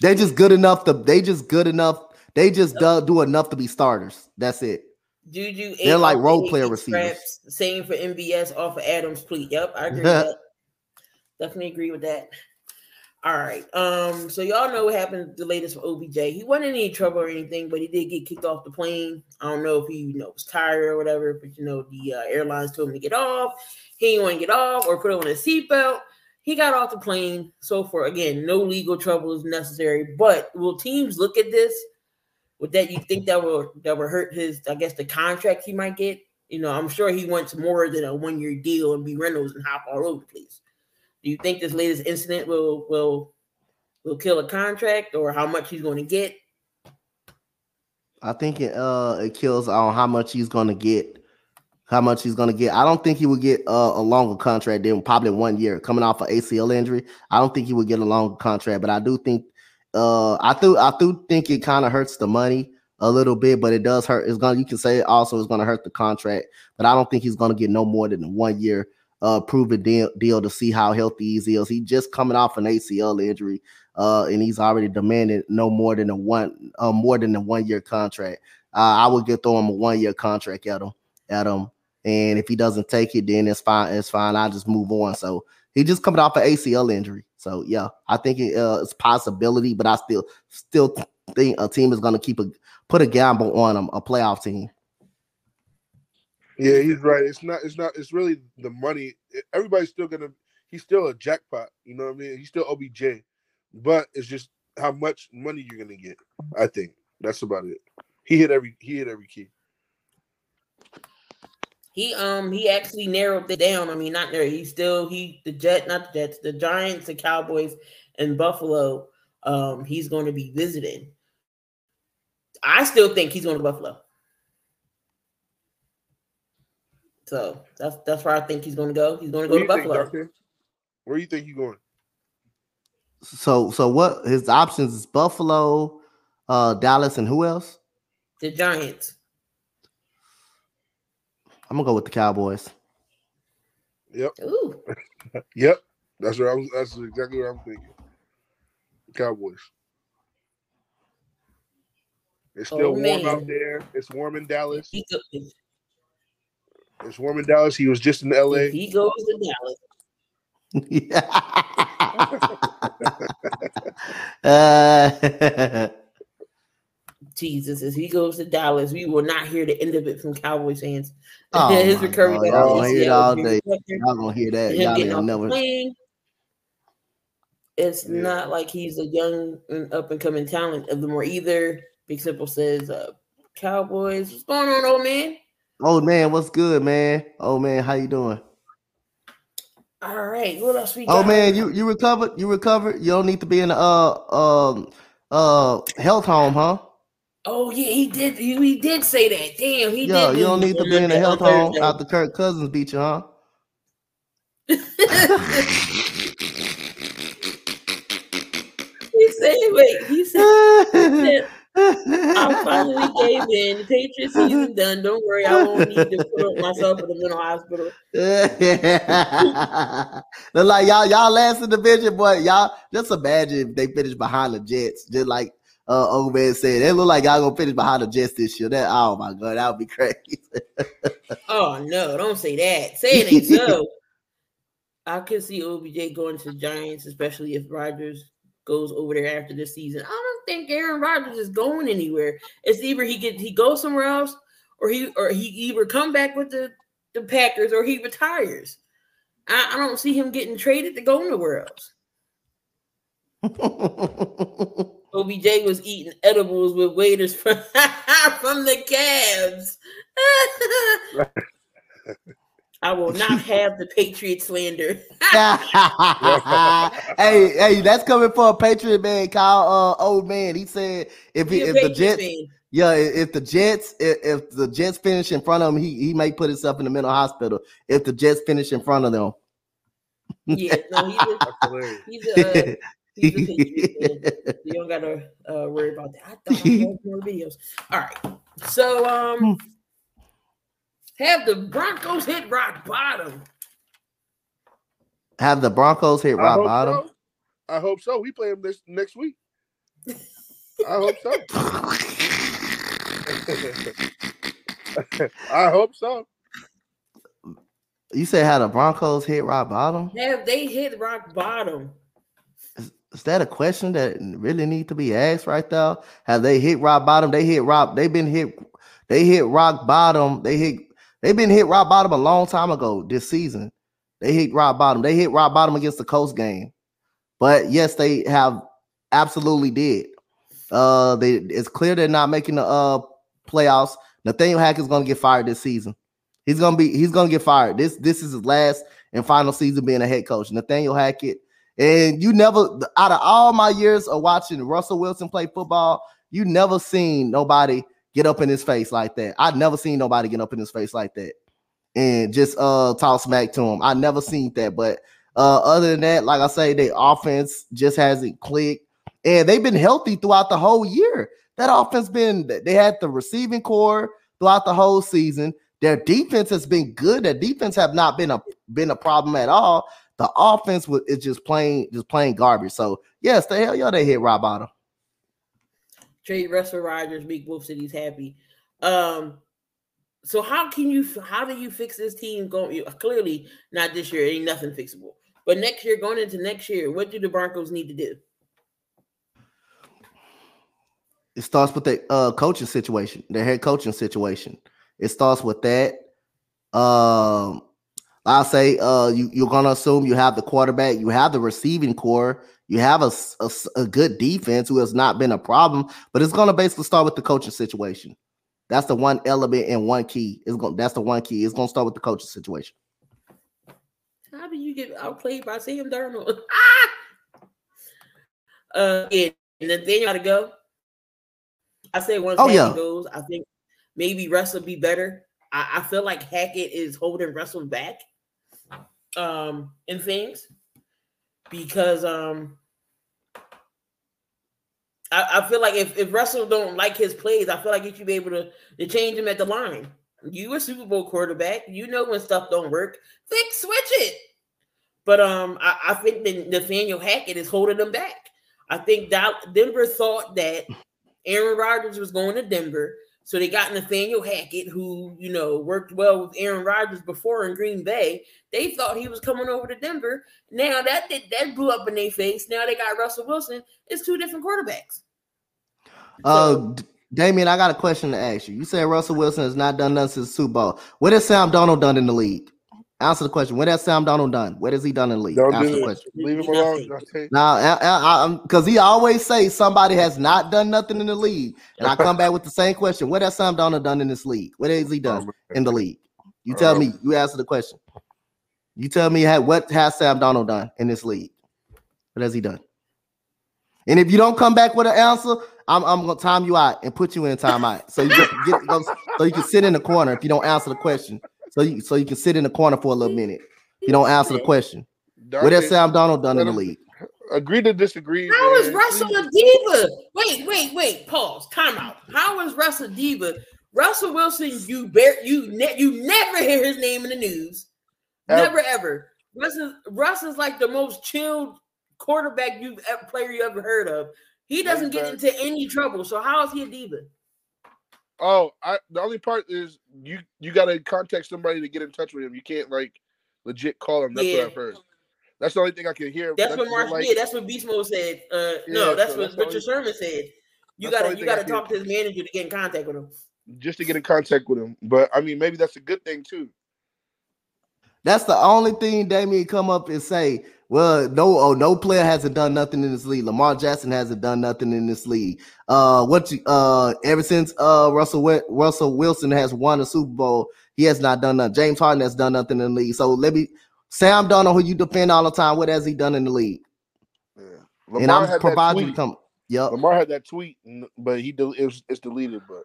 They just good enough to. They just good enough. They just do, do enough to be starters. That's it. Juju, they're like role player receivers. Same for MVS off of Adams Pleat. Yep, I agree with that. Definitely agree with that. All right. Um, so y'all know what happened the latest for OBJ. He wasn't in any trouble or anything, but he did get kicked off the plane. I don't know if he you know was tired or whatever, but you know, the uh, airlines told him to get off. He didn't want to get off or put on a seatbelt. He got off the plane. So for again, no legal trouble is necessary. But will teams look at this? Would that you think that will that will hurt his, I guess, the contract he might get You know, I'm sure he wants more than a one year deal and be Reynolds and hop all over the place. Do you think this latest incident will will will kill a contract or how much he's going to get? I think it uh it kills on how much he's gonna get, how much he's gonna get. I don't think he would get a longer contract than probably one year coming off an ACL injury. I don't think he would get a longer contract, but I do think uh I do I do think it kind of hurts the money a little bit, but it does hurt. It's gonna you can say it also is gonna hurt the contract, but I don't think he's gonna get no more than a one year uh proven deal, deal to see how healthy he is. He just coming off an ACL injury uh, and he's already demanded no more than a one, uh, more than a one year contract. Uh, I would get throw him a one year contract at him, at him, and if he doesn't take it, then it's fine. It's fine. I just move on. So he just coming off an ACL injury. So yeah, I think it, uh, it's possibility, but I still still think a team is going to keep a put a gamble on him, a playoff team. Yeah, he's right. It's not. It's not. It's really the money. Everybody's still gonna. He's still a jackpot. You know what I mean? He's still OBJ but it's just how much money you're gonna get. I think that's about it. He hit every he hit every key. He um he actually narrowed it down. I mean, not there. He still he the Jet, not the Jets, the Giants, the Cowboys, and Buffalo. Um, he's going to be visiting. I still think he's going to Buffalo. So that's that's where I think he's going to go. He's going to go to Buffalo. Think, where do you think he's going? So so what his options is Buffalo, uh Dallas, and who else? The Giants. I'm gonna go with the Cowboys. Yep. Ooh. yep. That's what I was that's exactly what I'm thinking. Cowboys. It's still oh, warm out there. It's warm in Dallas. It's warm in Dallas. He was just in LA. If he goes to Dallas. uh, Jesus, as he goes to Dallas, we will not hear the end of it from Cowboys fans. Oh His recovery. Y'all gonna hear it all day. Y'all gonna hear that. Y'all never. Playing. It's yeah. not like he's a young and up and coming talent of them or either. Big Simple says, uh, Cowboys, what's going on, old man? Old man, what's good, man? Old man, how you doing? All right, what else we got? Oh man, you you recovered? You recovered? You don't need to be in a uh um uh health home, huh? Oh yeah, he did. He, he did say that. Damn, he yeah, did. you don't need to be in the health home after Kirk Cousins beat you, huh? he said, "Wait." He said, he said I finally gave in. The Patriots season done. Don't worry, I won't need to put up myself in the mental hospital. Look like y'all, y'all last in the division, but y'all just imagine if they finish behind the Jets, just like uh old man said. They look like y'all gonna finish behind the Jets this year. That oh my god, that would be crazy. oh no, don't say that. Say it ain't so. I could see OBJ going to the Giants, especially if Rodgers goes over there after this season. I don't think Aaron Rodgers is going anywhere. It's either he get he goes somewhere else, or he or he either come back with the the Packers or he retires. I, I don't see him getting traded to go nowhere else. OBJ was eating edibles with waiters from, from the Cavs. I will not have the Patriot slander. hey, hey, that's coming for a Patriot man called uh, old man. He said if he, if the Jets, fan. yeah, if the Jets, if, if, the Jets finish in front of him, he he may put himself in the mental hospital. If the Jets finish in front of them, yeah, no, he's a, he's a, he's a Patriot You don't gotta uh, worry about that. I thought I had more videos. All right, so um. Hmm. Have the Broncos hit rock bottom? Have the Broncos hit rock I bottom? So. I hope so. We play them this next week. I hope so. I hope so. You say how the Broncos hit rock bottom? Have they hit rock bottom? Is, that a question that really need to be asked right there? Have they hit rock bottom? They hit rock. They've been hit. They hit rock bottom. They hit They've been hit rock bottom a long time ago this season. They hit rock bottom. They hit rock bottom against the Coast game. But yes, they have absolutely did. Uh they it's clear they're not making the uh playoffs. Nathaniel Hackett is gonna get fired this season. He's gonna be he's gonna get fired. This this is his last and final season being a head coach. Nathaniel Hackett. And you never out of all my years of watching Russell Wilson play football, you never seen nobody get up in his face like that. I've never seen nobody get up in his face like that and just uh talk smack to him. I never seen that, but uh other than that, like I say, the offense just hasn't clicked, and they've been healthy throughout the whole year. That offense been they had the receiving core throughout the whole season. Their defense has been good. Their defense have not been a been a problem at all. The offense was is just playing just playing garbage. So yes, the hell yeah, they hit rock bottom trade Russell Rodgers, make both cities happy. Um, so how can you how do you fix this team going clearly not this year, ain't nothing fixable. But next year, going into next year, what do the Broncos need to do? It starts with the uh, coaching situation, the head coaching situation. It starts with that. Um, I'll say uh, you, you're gonna assume you have the quarterback, you have the receiving core, you have a, a, a good defense who has not been a problem, but it's going to basically start with the coaching situation. That's the one element and one key. Is going that's the one key. It's going to start with the coaching situation. How do you get outplayed by Sam Darnold? uh, yeah, and then you got to go. I say once oh, Hackett yeah. goes, I think maybe Russell be better. I, I feel like Hackett is holding Russell back um in things because um I, I feel like if, if Russell don't like his plays, I feel like you should be able to, to change him at the line. You a Super Bowl quarterback, you know when stuff don't work, fix switch it. But um, I, I think that Nathaniel Hackett is holding them back. I think that Denver thought that Aaron Rodgers was going to Denver, so they got Nathaniel Hackett, who you know worked well with Aaron Rodgers before in Green Bay. They thought he was coming over to Denver. Now that that, that blew up in their face. Now they got Russell Wilson. It's two different quarterbacks. Uh, Damien, I got a question to ask you. You said Russell Wilson has not done nothing since Super Bowl. What has Sam Darnold done in the league? Answer the question. What has Sam Darnold done? What has he done in the league? Don't Answer the question. Leave him alone. Now, because he always say somebody has not done nothing in the league, and I come back with the same question. What has Sam Darnold done in this league? What has he done in the league? You tell me. You answer the question. You tell me what has Sam Darnold done in this league? What has he done? And if you don't come back with an answer, I'm, I'm gonna time you out and put you in timeout. So you get, get so you can sit in the corner if you don't answer the question. So you so you can sit in the corner for a little minute. You don't answer the question. what has Sam Darnold done in the league? Agree to disagree. How man. is Russell a diva? Wait, wait, wait. Pause. Time out. How is Russell diva? Russell Wilson, you bear you ne- you never hear his name in the news. Never ever. Russell Russ is like the most chilled quarterback you've ever player you ever heard of. He doesn't get into any trouble. So how is he a diva? Oh, I the only part is you you gotta contact somebody to get in touch with him. You can't like legit call him. That's yeah. what I've heard. That's the only thing I can hear. That's, that's what Marsh like, did. That's what Beast Mode said. Uh, yeah, no, that's so what that's Richard only, Sherman said. You gotta you gotta talk to his manager to get in contact with him. Just to get in contact with him. But I mean, maybe that's a good thing too. That's the only thing Damien come up and say. Well, no, oh, no player hasn't done nothing in this league. Lamar Jackson hasn't done nothing in this league. Uh, what you, uh, ever since uh Russell Russell Wilson has won a Super Bowl, he has not done nothing. James Harden has done nothing in the league. So let me Sam Darnold, who you defend all the time, what has he done in the league? Yeah. Lamar and I'm providing you come. Yep. Lamar had that tweet, but he del- it was, it's deleted. But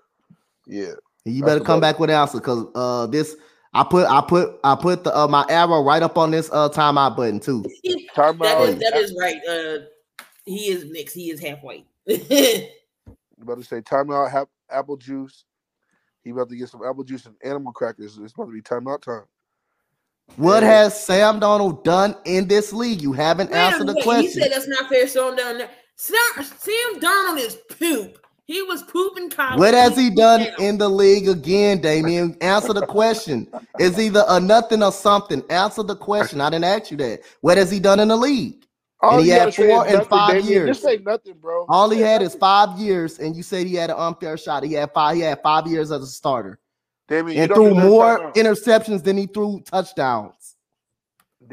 yeah, you better come back with an answer because uh this I put I put I put the uh, my arrow right up on this uh timeout button too. timeout. that, is, that is right. Uh, he is mixed. He is half white. about to say timeout. Have apple juice. He about to get some apple juice and animal crackers. It's about to be timeout time. What yeah. has Sam Darnold done in this league? You haven't Wait answered the question. You said that's not fair. Sam down Sam, Sam Darnold is poop. He was pooping college. What has he done in the league again, Damien? Answer the question. Is either a nothing or something? Answer the question. I didn't ask you that. What has he done in the league? All and he had four and five Damien. years. Just say nothing, bro. All he had is five years, and you said he had an unfair shot. He had five. He had five years as a starter, Damien, and threw more interceptions than he threw touchdowns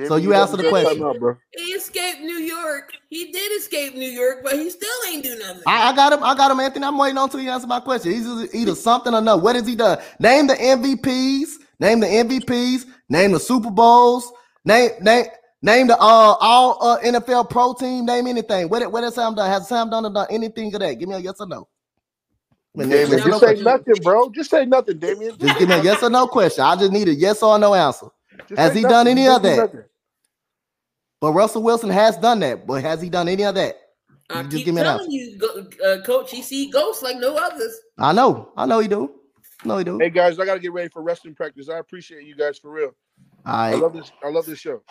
so you, answer the question. Up, he escaped New York. He did escape New York, but he still ain't do nothing. I, I got him. I got him, Anthony. I'm waiting until he answer my question. He's either something or no. What has he done? Name the MVPs Name the MVPs. Name the Super Bowls. Name name name the uh all uh, NFL pro team. Name anything. What what has Sam done? Has Sam done done anything of that? Give me a yes or no. Damian, yes just say question. nothing, bro. Just say nothing, Damian. Just give me a yes or no question. I just need a yes or no answer. Just has he nothing. done any just of that? Nothing. But Russell Wilson has done that. But has he done any of that? I just keep give me telling you, uh, Coach. He see ghosts like no others. I know. I know he do. No, he do. Hey guys, I gotta get ready for wrestling practice. I appreciate you guys for real. All right. I love this. I love this show.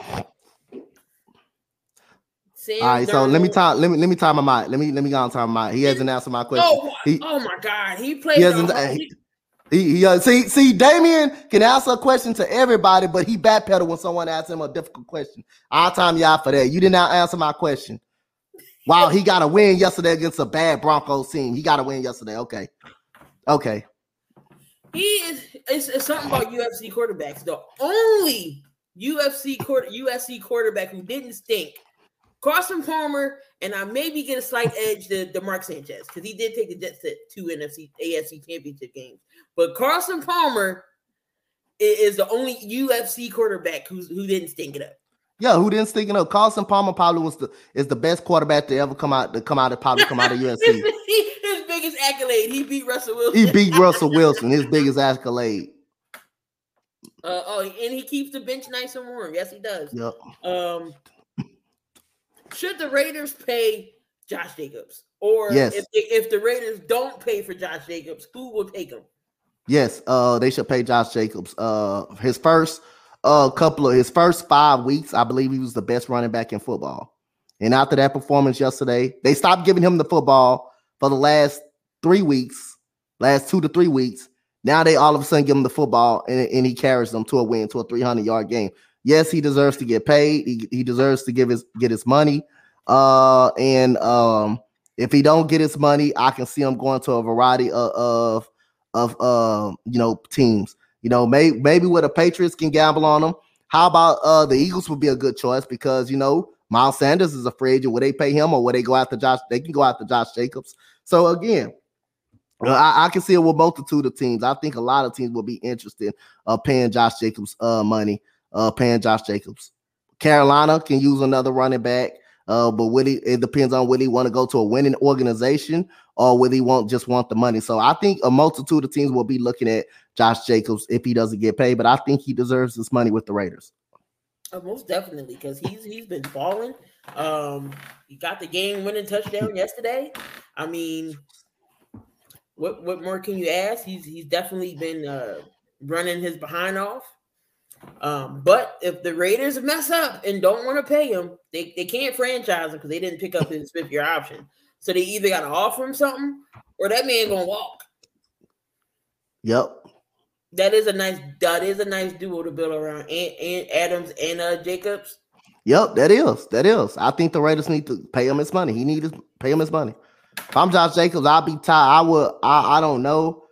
Sam All right, so let me talk. Let me let me time my mic. Let me let me go on time my. He hasn't answered my question. Oh, he, oh my God, he played. He hasn't. He, he, he uh, see see Damian can answer a question to everybody, but he backpedal when someone asks him a difficult question. I'll time out for that. You did not answer my question. Wow, he got a win yesterday against a bad Broncos team. He got a win yesterday. Okay, okay. He is. It's, it's something about USC quarterbacks. The only USC quarter USC quarterback who didn't stink Carson Palmer, and I maybe get a slight edge to, to Mark Sanchez because he did take the Jets to two NFC AFC championship games. But Carson Palmer is the only USC quarterback who's who didn't stink it up. Yeah, who didn't stink it up? Carson Palmer probably was the is the best quarterback to ever come out to come out of probably come out of USC. his biggest accolade, he beat Russell Wilson. He beat Russell Wilson, his biggest accolade. Uh, oh, and he keeps the bench nice and warm. Yes, he does. Yep. Um, should the Raiders pay Josh Jacobs? Or yes. if, they, if the Raiders don't pay for Josh Jacobs, who will take him? Yes, uh, they should pay Josh Jacobs. Uh, his first uh couple of his first five weeks, I believe he was the best running back in football. And after that performance yesterday, they stopped giving him the football for the last three weeks, last two to three weeks. Now they all of a sudden give him the football and, and he carries them to a win, to a 300 yard game. Yes, he deserves to get paid. He, he deserves to give his get his money. Uh, and um, if he don't get his money, I can see him going to a variety of of, of uh, you know teams. You know, maybe maybe where the Patriots can gamble on him. How about uh the Eagles would be a good choice because you know Miles Sanders is a free agent. Would they pay him or would they go after Josh? They can go after Josh Jacobs. So again, I, I, can see it with multitude of teams. I think a lot of teams will be interested uh paying Josh Jacobs uh money uh, paying Josh Jacobs. Carolina can use another running back, uh, but will he, it depends on whether he want to go to a winning organization or whether he won't just want the money. So I think a multitude of teams will be looking at Josh Jacobs if he doesn't get paid, but I think he deserves this money with the Raiders. Uh, most definitely, because he's he's been balling. Um, he got the game winning touchdown yesterday. I mean, what what more can you ask? He's he's definitely been uh, running his behind off. Um, but if the Raiders mess up and don't want to pay him, they, they can't franchise him because they didn't pick up his fifth year option. So they either got to offer him something or that man gonna walk. Yep. That is a nice that is a nice duo to build around and, and Adams and uh Jacobs. Yep, that is that is. I think the Raiders need to pay him his money. He needs to pay him his money. If I'm Josh Jacobs, I'll be tired. I would. I, I don't know,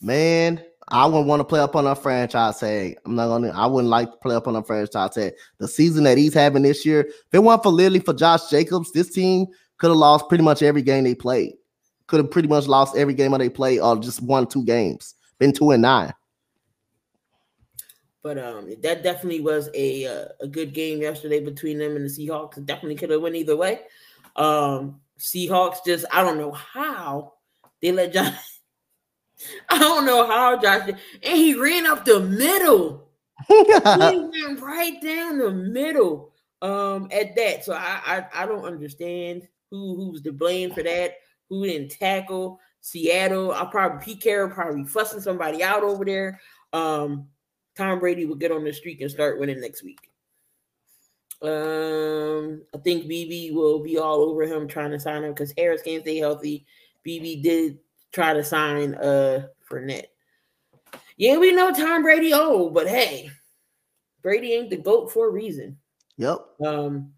man. I wouldn't want to play up on a franchise tag. I'm not gonna. I wouldn't like to play up on a franchise tag. The season that he's having this year, if it weren't for literally for Josh Jacobs, this team could have lost pretty much every game they played. Could have pretty much lost every game they played, or just won two games. Been two and nine. But um, that definitely was a uh, a good game yesterday between them and the Seahawks. It definitely could have went either way. Um, Seahawks just I don't know how they let Josh I don't know how Josh did. and he ran up the middle. he went right down the middle. Um, at that, so I, I I don't understand who who's to blame for that. Who didn't tackle Seattle? I'll probably Pete Carroll probably fussing somebody out over there. Um, Tom Brady will get on the streak and start winning next week. Um, I think BB will be all over him trying to sign him because Harris can't stay healthy. BB did try to sign uh Fournette. Yeah, we know Tom Brady old, but hey, Brady ain't the goat for a reason. Yep. Um,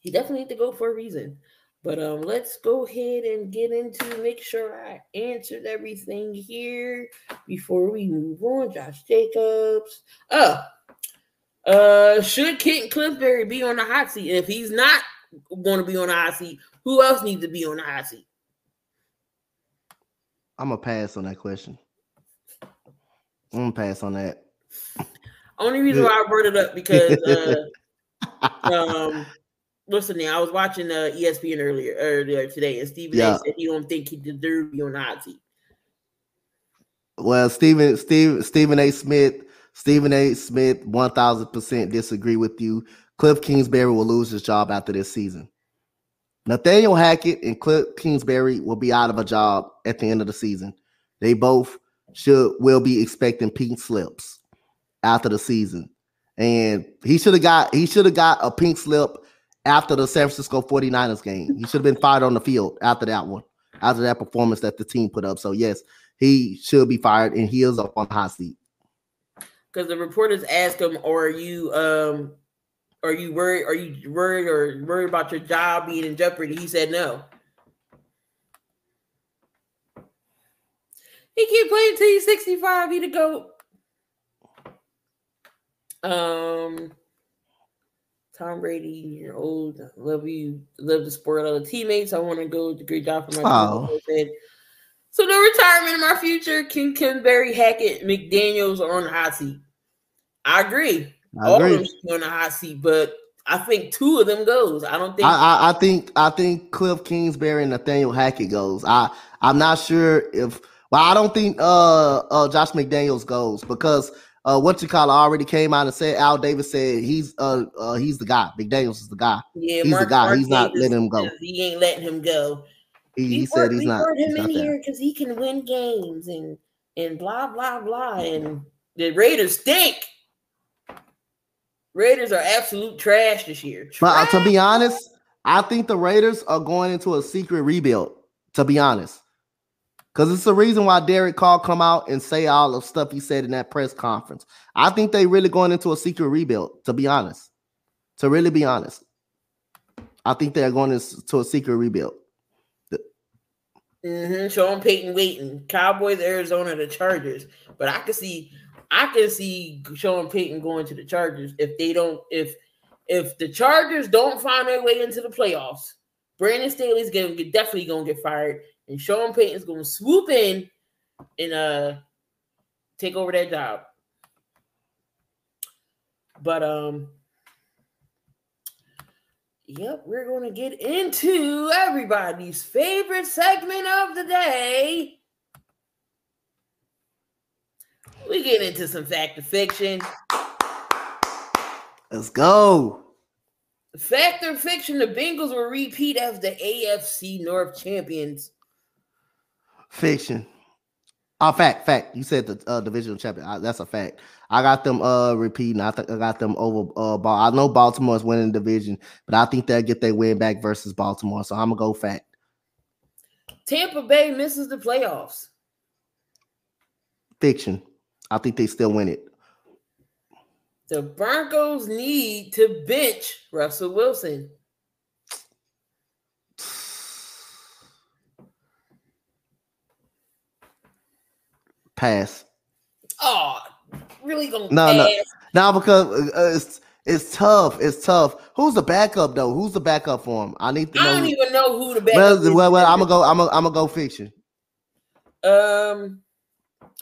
he definitely ain't the goat for a reason. But um, let's go ahead and get into make sure I answered everything here before we move on. Josh Jacobs. Oh, uh, should Kent Cliffbury be on the hot seat? And If he's not going to be on the hot seat, who else needs to be on the hot seat? I'm gonna pass on that question. I'm gonna pass on that. Only reason why I brought it up because uh, um, what's the name? I was watching uh, ESPN earlier earlier today, and Stephen Yeah. A. said he don't think he deserves to be on. Well, Stephen Steve Stephen A. Smith, Stephen A. Smith, one thousand percent disagree with you. Kliff Kingsbury will lose his job after this season. Nathaniel Hackett and Kliff Kingsbury will be out of a job at the end of the season. They both should will be expecting pink slips after the season. And he should have got he should have got a pink slip after the San Francisco 49ers game. He should have been fired on the field after that one, after that performance that the team put up. So yes, he should be fired and he is up on the hot seat. Because the reporters asked him, "Are you um, are you worried? Are you worried or worried about your job being in jeopardy?" He said, "No." He keep playing till he's sixty five. He the goat. Um, Tom Brady, you're old. I love you. Love to support other teammates. I want to go. Great job for my Oh. team. So no retirement in my future. Kingsbury, Hackett, McDaniels are on the hot seat. I agree. I All of them on the hot seat, but I think two of them goes. I don't think. I, I, I think I think Kliff Kingsbury and Nathaniel Hackett goes. I I'm not sure if well I don't think uh uh Josh McDaniels goes because uh what you call it already came out and said Al Davis said he's uh, uh he's the guy. McDaniels is the guy. yeah, he's the guy. He's not Davis letting him go. He ain't letting him go. He, he We said he's we not. brought him he's in not here because he can win games and and blah blah blah. And the Raiders stink. Raiders are absolute trash this year. But uh, to be honest, I think the Raiders are going into a secret rebuild. To be honest, because it's the reason why Derek Carr come out and say all the stuff he said in that press conference. I think they really going into a secret rebuild. To be honest, to really be honest, I think they're going into a secret rebuild. Mm-hmm. Sean Payton waiting. Cowboys, Arizona, the Chargers. But I can see, I can see Sean Payton going to the Chargers if they don't. If if the Chargers don't find their way into the playoffs, Brandon Staley's gonna get, definitely gonna get fired, and Sean Payton's gonna swoop in and uh take over that job. But um. Yep, we're to get into everybody's favorite segment of the day. We get into some fact or fiction. Let's go. Fact or fiction, the Bengals will repeat as the AFC North champions. Fiction. Oh, fact, fact. You said the uh, divisional champion. Uh, that's a fact. I got them uh repeating. I think I got them over uh ball. I know Baltimore's winning the division, but I think they'll get their win back versus Baltimore. So I'm gonna go fact. Tampa Bay misses the playoffs. Fiction. I think they still win it. The Broncos need to bench Russell Wilson. Pass. Oh, really gonna No, no. pass? Now because uh, it's it's tough. It's tough. Who's the backup though? Who's the backup for him? I need to Know I don't who- even know who the backup well, is. well, well, I'm gonna go. I'm gonna, I'm gonna go fiction. Um,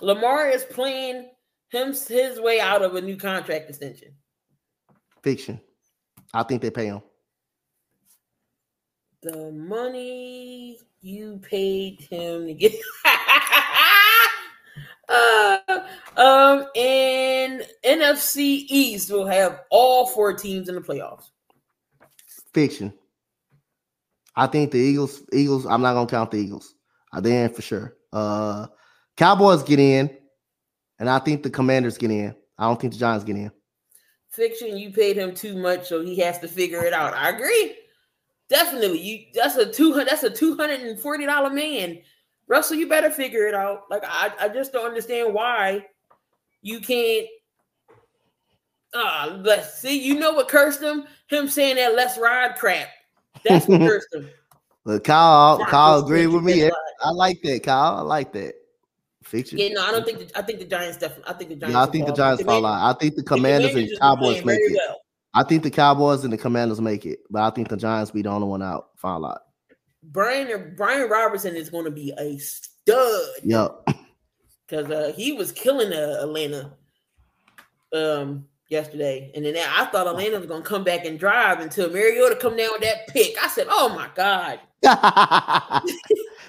Lamar is playing him his way out of a new contract extension. Fiction. I think they pay him. The money you paid him to get. uh, um, and NFC East will have all four teams in the playoffs. Fiction. I think the Eagles. Eagles. I'm not gonna count the Eagles. Uh, They're in for sure. Uh, Cowboys get in, and I think the Commanders get in. I don't think the Giants get in. Fiction, you paid him too much, so he has to figure it out. I agree. Definitely, you. That's a two hundred. That's a two hundred and forty dollar man. Russell, you better figure it out. Like I, I just don't understand why you can't. Ah, let's see. You know what cursed him? Him saying that let's ride crap. That's what cursed him. But Kyle, Kyle agreed with me. I like that, Kyle. I like that. Yeah, no, I don't think. The, I think the Giants definitely. I think the Giants. I think the fall. Giants fall out. I think the the Commanders and Commanders Cowboys make it. well. I think the Cowboys and the Commanders make it, but I think the Giants be the only one out. Fall out. Brian Brian Robinson is going to be a stud. Yep. because uh, he was killing uh, Atlanta um, yesterday, and then I thought Atlanta was gonna come back and drive until Mariota come down with that pick. I said, "Oh my god!"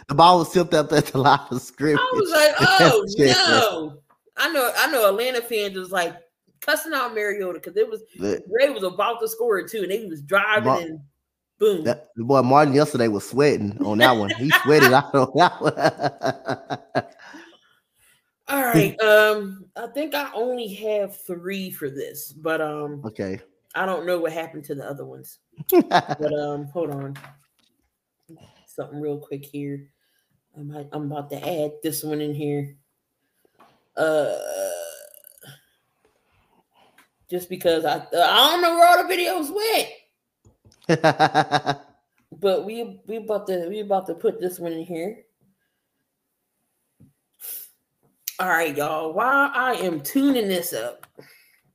the ball was tipped up at the line of scrimmage. I was like, "Oh no!" I know, I know. Atlanta fans was like cussing out Mariota because it was Ray was about to score it too, and he was driving and boom. That, the boy Martin yesterday was sweating on that one. He sweated out on that one. All right. Um, I think I only have three for this, but um, okay. I don't know what happened to the other ones. but um, hold on. Something real quick here. I'm I'm about to add this one in here. Uh, just because I I don't know where all the videos went. but we we about to we about to put this one in here. All right, y'all. While I am tuning this up,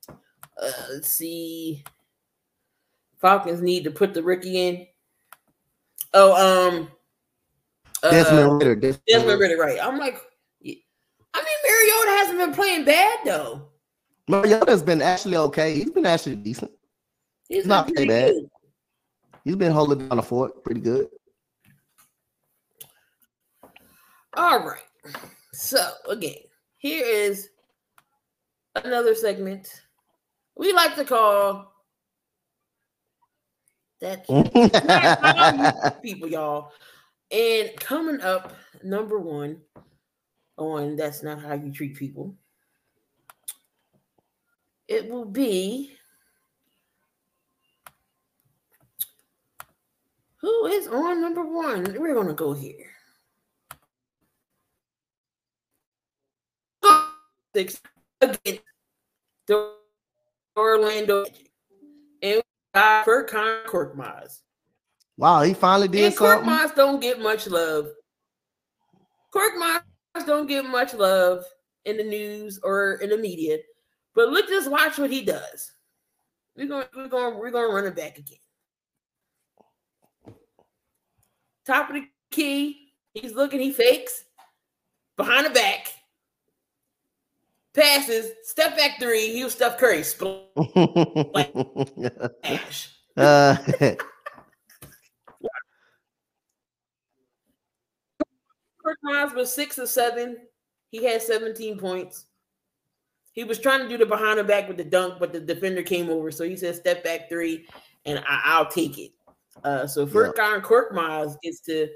uh, let's see. Falcons need to put the rookie in. Oh, um, uh, Desmond Ridder. Desmond, Desmond Ridder, right? I'm like, I mean, Mariota hasn't been playing bad though. Mariota's been actually okay. He's been actually decent. He's not pretty bad. Good. He's been holding down the fort pretty good. All right. So again, here is another segment we like to call that people, y'all. And coming up, number one on that's not how you treat people. It will be who is on number one? We're gonna go here. six against the Orlando and got Furkan Korkmaz. Wow, he finally did and something. Korkmaz don't get much love. Korkmaz don't get much love in the news or in the media, but look, just watch what he does. We're going, we're going, we're going to run it back again. Top of the key, he's looking, he fakes behind the back passes, step back three. He was Steph Curry. Splash. uh, Korkmaz was six or seven. He had 17 points. He was trying to do the behind the back with the dunk, but the defender came over. So he said, step back three, and I, will take it. Uh, so Furkan yeah. Korkmaz gets to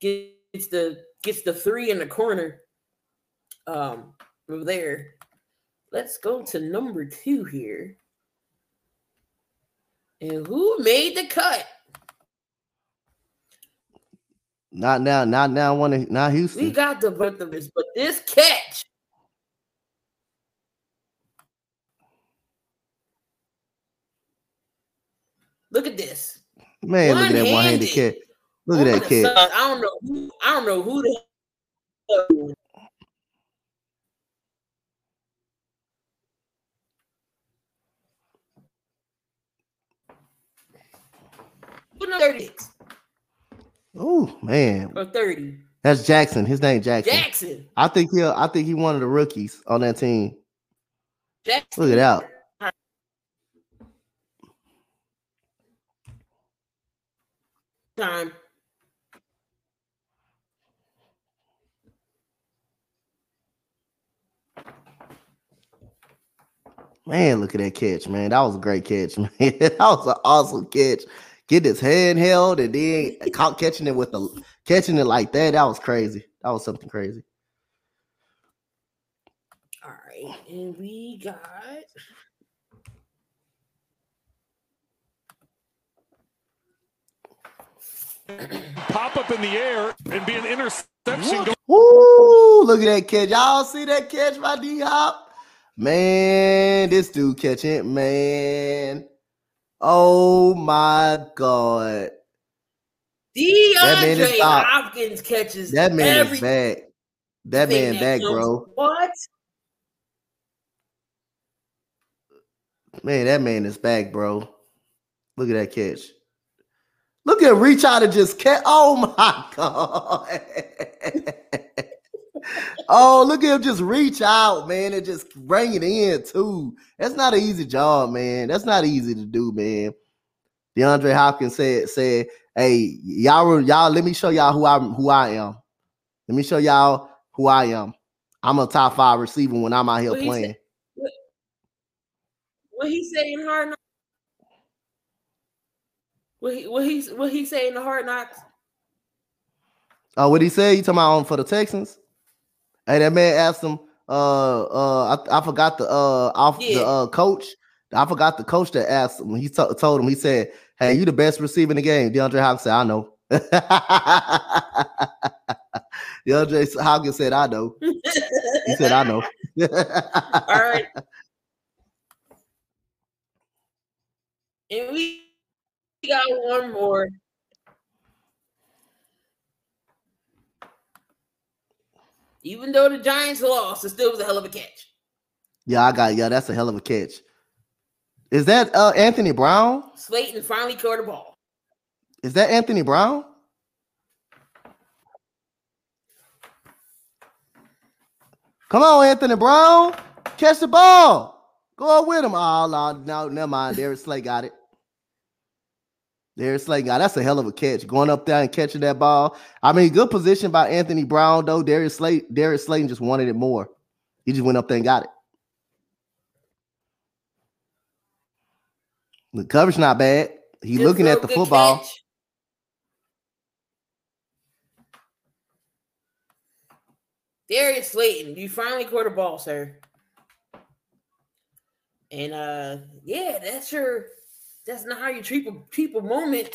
gets the gets the three in the corner. Um, from there, let's go to number two here. And who made the cut? Not now, not now. One, not Houston. We got the both of this, but this catch. Look at this. Man, look at that one-handed catch. Look at oh, that catch. I don't know. Who, I don't know who the 36. Oh man. Or 30. That's Jackson. His name Jackson. Jackson. I think he'll I think he one of the rookies on that team. Jackson. Look it out. Time. Man, look at that catch, man. That was a great catch, man. that was an awesome catch. Get his hand held and then caught catching it with the catching it like that. That was crazy. That was something crazy. All right, and we got pop up in the air and be an interception. Ooh, look at that catch. Y'all see that catch by D Hop? Man, this dude catching, it, man. Oh my god. DeAndre Hopkins catches that man is back. That man back, bro. What? Man, that man is back, bro. Look at that catch. Look at reach out and just catch. Oh my god. Oh, look at him just reach out, man, and just bring it in too. That's not an easy job, man. That's not easy to do, man. DeAndre Hopkins said, said, hey, y'all, y'all, let me show y'all who I who I am. Let me show y'all who I am. I'm a top five receiver when I'm out here What he playing. said- what, what he say in hard knocks? What he what he what he say in the hard knocks? Oh, what he said? You talking about um, for the Texans? Hey, that man asked him. Uh, uh, I, I forgot the uh off Yeah. the uh coach. I forgot the coach that asked him. He to- told him. He said, "Hey, you the best receiver in the game." DeAndre Hopkins said, "I know." DeAndre Hopkins said, "I know." He said, "I know." All right. And we got one more. Even though the Giants lost, it still was a hell of a catch. yeah, I got. Yeah, that's a hell of a catch. Is that uh Anthony Brown? Slayton finally caught the ball. Is that Anthony Brown? Come on, Anthony Brown. Catch the ball. Go with him. Oh, no, no, never mind. Darius Slay got it. Darius Slay got. That's a hell of a catch. Going up there and catching that ball. I mean, good position by Anthony Brown, though. Darius Slay, Darius Slayton just wanted it more. He just went up there and got it. The coverage not bad. He Good looking at the football. catch. Darius Slayton, you finally caught a ball, sir. And uh yeah, that's your that's not how you treat a treat a moment.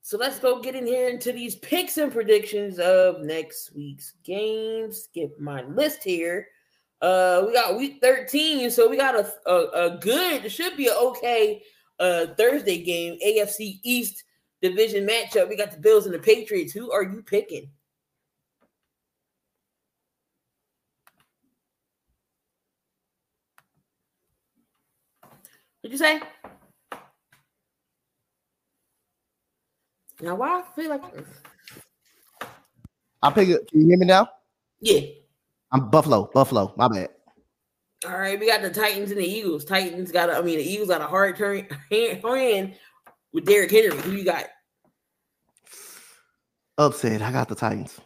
So let's go get in here into these picks and predictions of next week's games. Skip my list here. Uh we got week 13, so we got a a, a good, it should be an okay uh Thursday game, AFC East division matchup. We got the Bills and the Patriots. Who are you picking? What'd you say? Now, why I feel like, I pick it. Can you hear me now? yeah. I'm Buffalo. Buffalo. My bad. All right, we got the Titans and the Eagles. Titans got, a, I mean, the Eagles got a hard turn hand with Derrick Henry. Who you got? Upset. I got the Titans.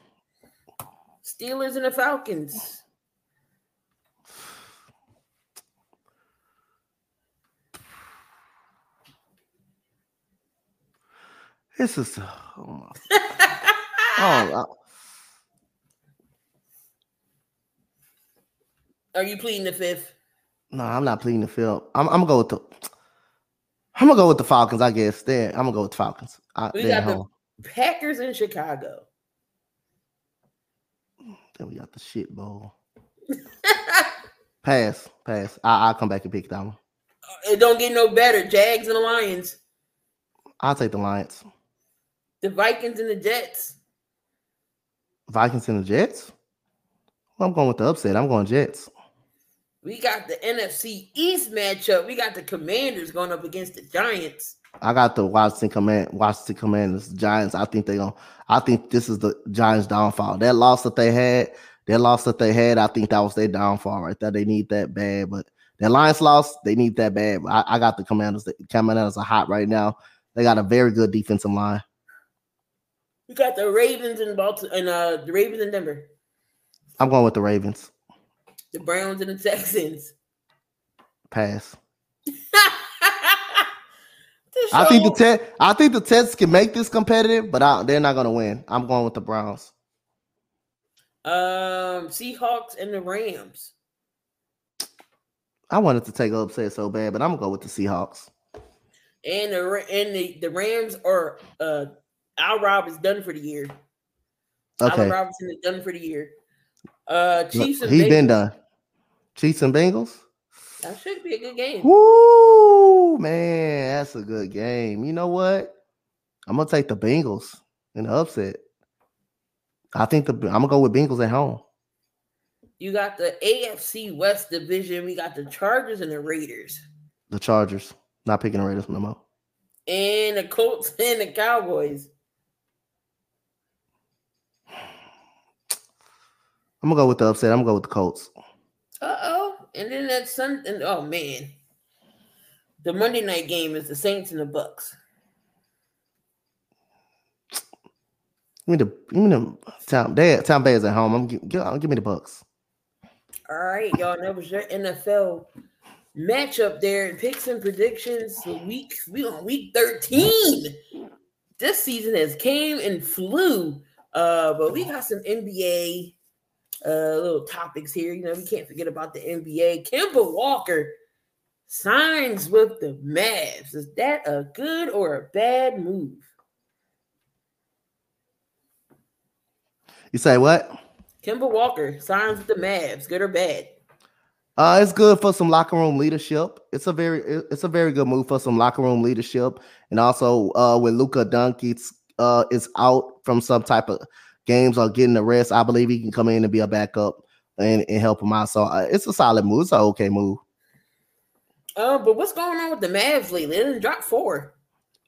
Steelers and the Falcons. This is oh my oh Are you pleading the fifth? no, I'm not pleading the field. I'm, I'm gonna go with the I'm gonna go with the Falcons, I guess. There, I'm gonna go with the Falcons. I, We got at the- Packers in Chicago. Then we got the shit bowl. Pass, pass. I, I'll come back and pick that one. it don't get no better. Jags and the Lions. I'll take the Lions. The Vikings and the Jets. Vikings and the Jets. Well, I'm going with the upset. I'm going Jets. We got the NFC East matchup. We got the Commanders going up against the Giants. I got the Washington command Washington Commanders Giants. I think they going I think this is the Giants downfall. That loss that they had, that loss that they had, I think that was their downfall right there. They need that bad, but the Lions lost, they need that bad. I, I got the Commanders. The Commanders are hot right now. They got a very good defensive line. We got the Ravens in Baltimore and uh the Ravens in Denver. I'm going with the Ravens. The Browns and the Texans. Pass. I think the show- I think the Texans can make this competitive, but I, they're not going to win. I'm going with the Browns. um Seahawks and the Rams. I wanted to take an upset so bad, but I'm gonna go with the Seahawks. And the and the, the Rams are uh Al Rob is done for the year. Allen Okay, Robinson is done for the year. Uh Chiefs and he's been done. Chiefs and Bengals. That should be a good game. Woo, man, that's a good game. You know what? I'm gonna take the Bengals in the upset. I think the I'm gonna go with Bengals at home. You got the AFC West division. We got the Chargers and the Raiders. The Chargers. Not picking the Raiders no more. And the Colts and the Cowboys. I'm gonna go with the upset. I'm gonna go with the Colts. Uh oh. And then that Sun and oh man. The Monday night game is the Saints and the Bucks. Give me the give me the Tom Dad Tom Bay is at home. I'm give, give, give me the Bucks. All right, y'all. That was your NFL matchup there. Picks and predictions. Week we on week 13. This season has came and flew. Uh, but we got some NBA uh little topics here. You know, we can't forget about the NBA. Kemba Walker signs with the Mavs. Is that a good or a bad move? You say what? Kemba Walker signs with the Mavs. Good or bad? Uh, it's good for some locker room leadership. It's a very it's a very good move for some locker room leadership, and also uh, when Luka Doncic uh, is out from some type of games are getting the rest, I believe he can come in and be a backup and, and help him out. So uh, it's a solid move. It's an okay move. Uh, but what's going on with the Mavs lately? They didn't drop four.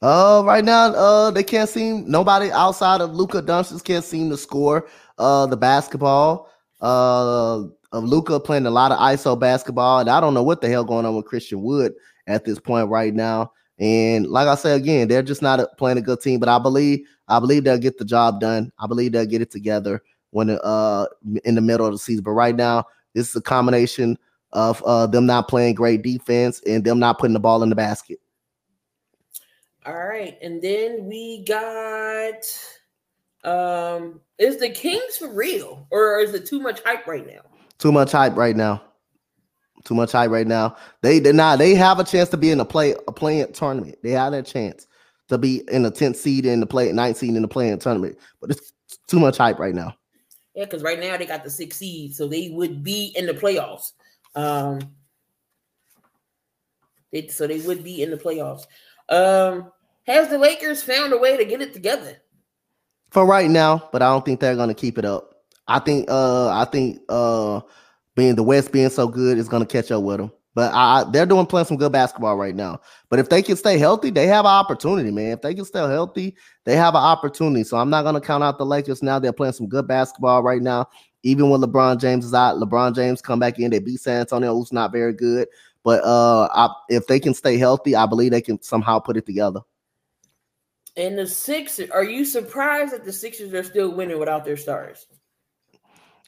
Uh, right now, uh, they can't seem nobody outside of Luka Doncic can't seem to score. Uh, the basketball. Uh, of Luka playing a lot of ISO basketball, and I don't know what the hell going on with Christian Wood at this point right now. And like I said again, they're just not a, playing a good team. But I believe, I believe they'll get the job done. I believe they'll get it together when uh in the middle of the season. But right now, this is a combination of uh them not playing great defense and them not putting the ball in the basket. All right, and then we got um is the Kings for real or is it too much hype right now? Too much hype right now. Too much hype right now. They did not. They have a chance to be in a play a playing tournament. They have a chance to be in the tenth seed in the play, ninth seed in the playing tournament. But it's too much hype right now. Yeah, because right now they got the six seed, so they would be in the playoffs. Um, they, so they would be in the playoffs. Um, has the Lakers found a way to get it together? For right now, but I don't think they're going to keep it up. I think uh I think uh being the West being so good is gonna catch up with them. But I, they're doing playing some good basketball right now. But if they can stay healthy, they have an opportunity, man. If they can stay healthy, they have an opportunity. So I'm not gonna count out the Lakers now. They're playing some good basketball right now. Even when LeBron James is out, LeBron James come back in. They beat San Antonio, who's not very good. But uh, I, if they can stay healthy, I believe they can somehow put it together. And the Sixers, are you surprised that the Sixers are still winning without their stars?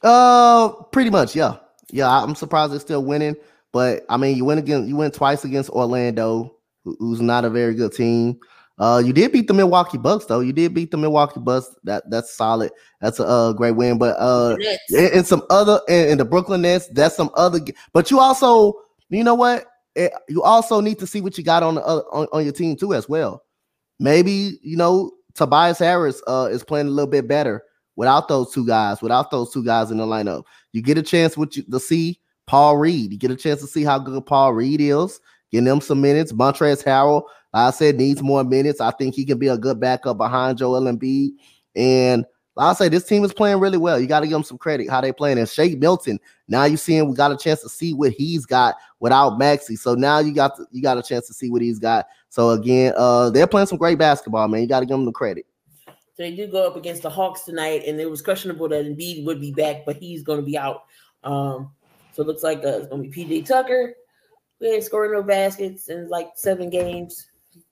Uh, pretty much, yeah, yeah. I'm surprised they're still winning, but I mean, you went against you went twice against Orlando, who's not a very good team. Uh, you did beat the Milwaukee Bucks though. You did beat the Milwaukee Bucks. That that's solid. That's a uh, great win. But uh, and, and some other and, the Brooklyn Nets. That's some other. But you also, you know what? It, eh, you also need to see what you got on the on, on your team too as well. Maybe you know Tobias Harris uh is playing a little bit better without those two guys, without those two guys in the lineup. You get a chance with you to see Paul Reed. You get a chance to see how good Paul Reed is. Getting them some minutes. Montrezl Harrell, I said, needs more minutes. I think he can be a good backup behind Joel Embiid. And I say, this team is playing really well. You got to give them some credit how they playing. And Shake Milton, now you seeing we got a chance to see what he's got without Maxey. So now you got to, you got a chance to see what he's got. So again, uh, they're playing some great basketball, man. You got to give them the credit. So they do go up against the Hawks tonight, and it was questionable that Embiid would be back, but he's going to be out. Um, so it looks like uh, it's going to be PJ Tucker. We ain't scoring no baskets in like seven games,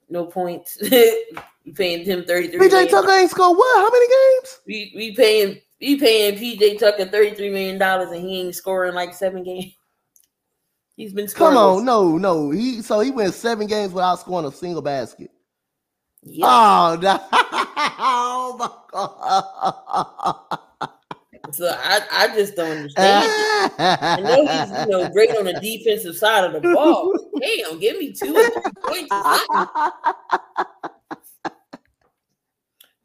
no points. we paying him thirty three. PJ Tucker ain't scored what? How many games? We we paying we paying PJ Tucker thirty three million dollars, and he ain't scoring like seven games. He's been scoring. Come on, no, no. He so he went seven games without scoring a single basket. Yep. Oh, no. oh my god. So I, I just don't understand. I know he's you know great on the defensive side of the ball. Damn, give me two points.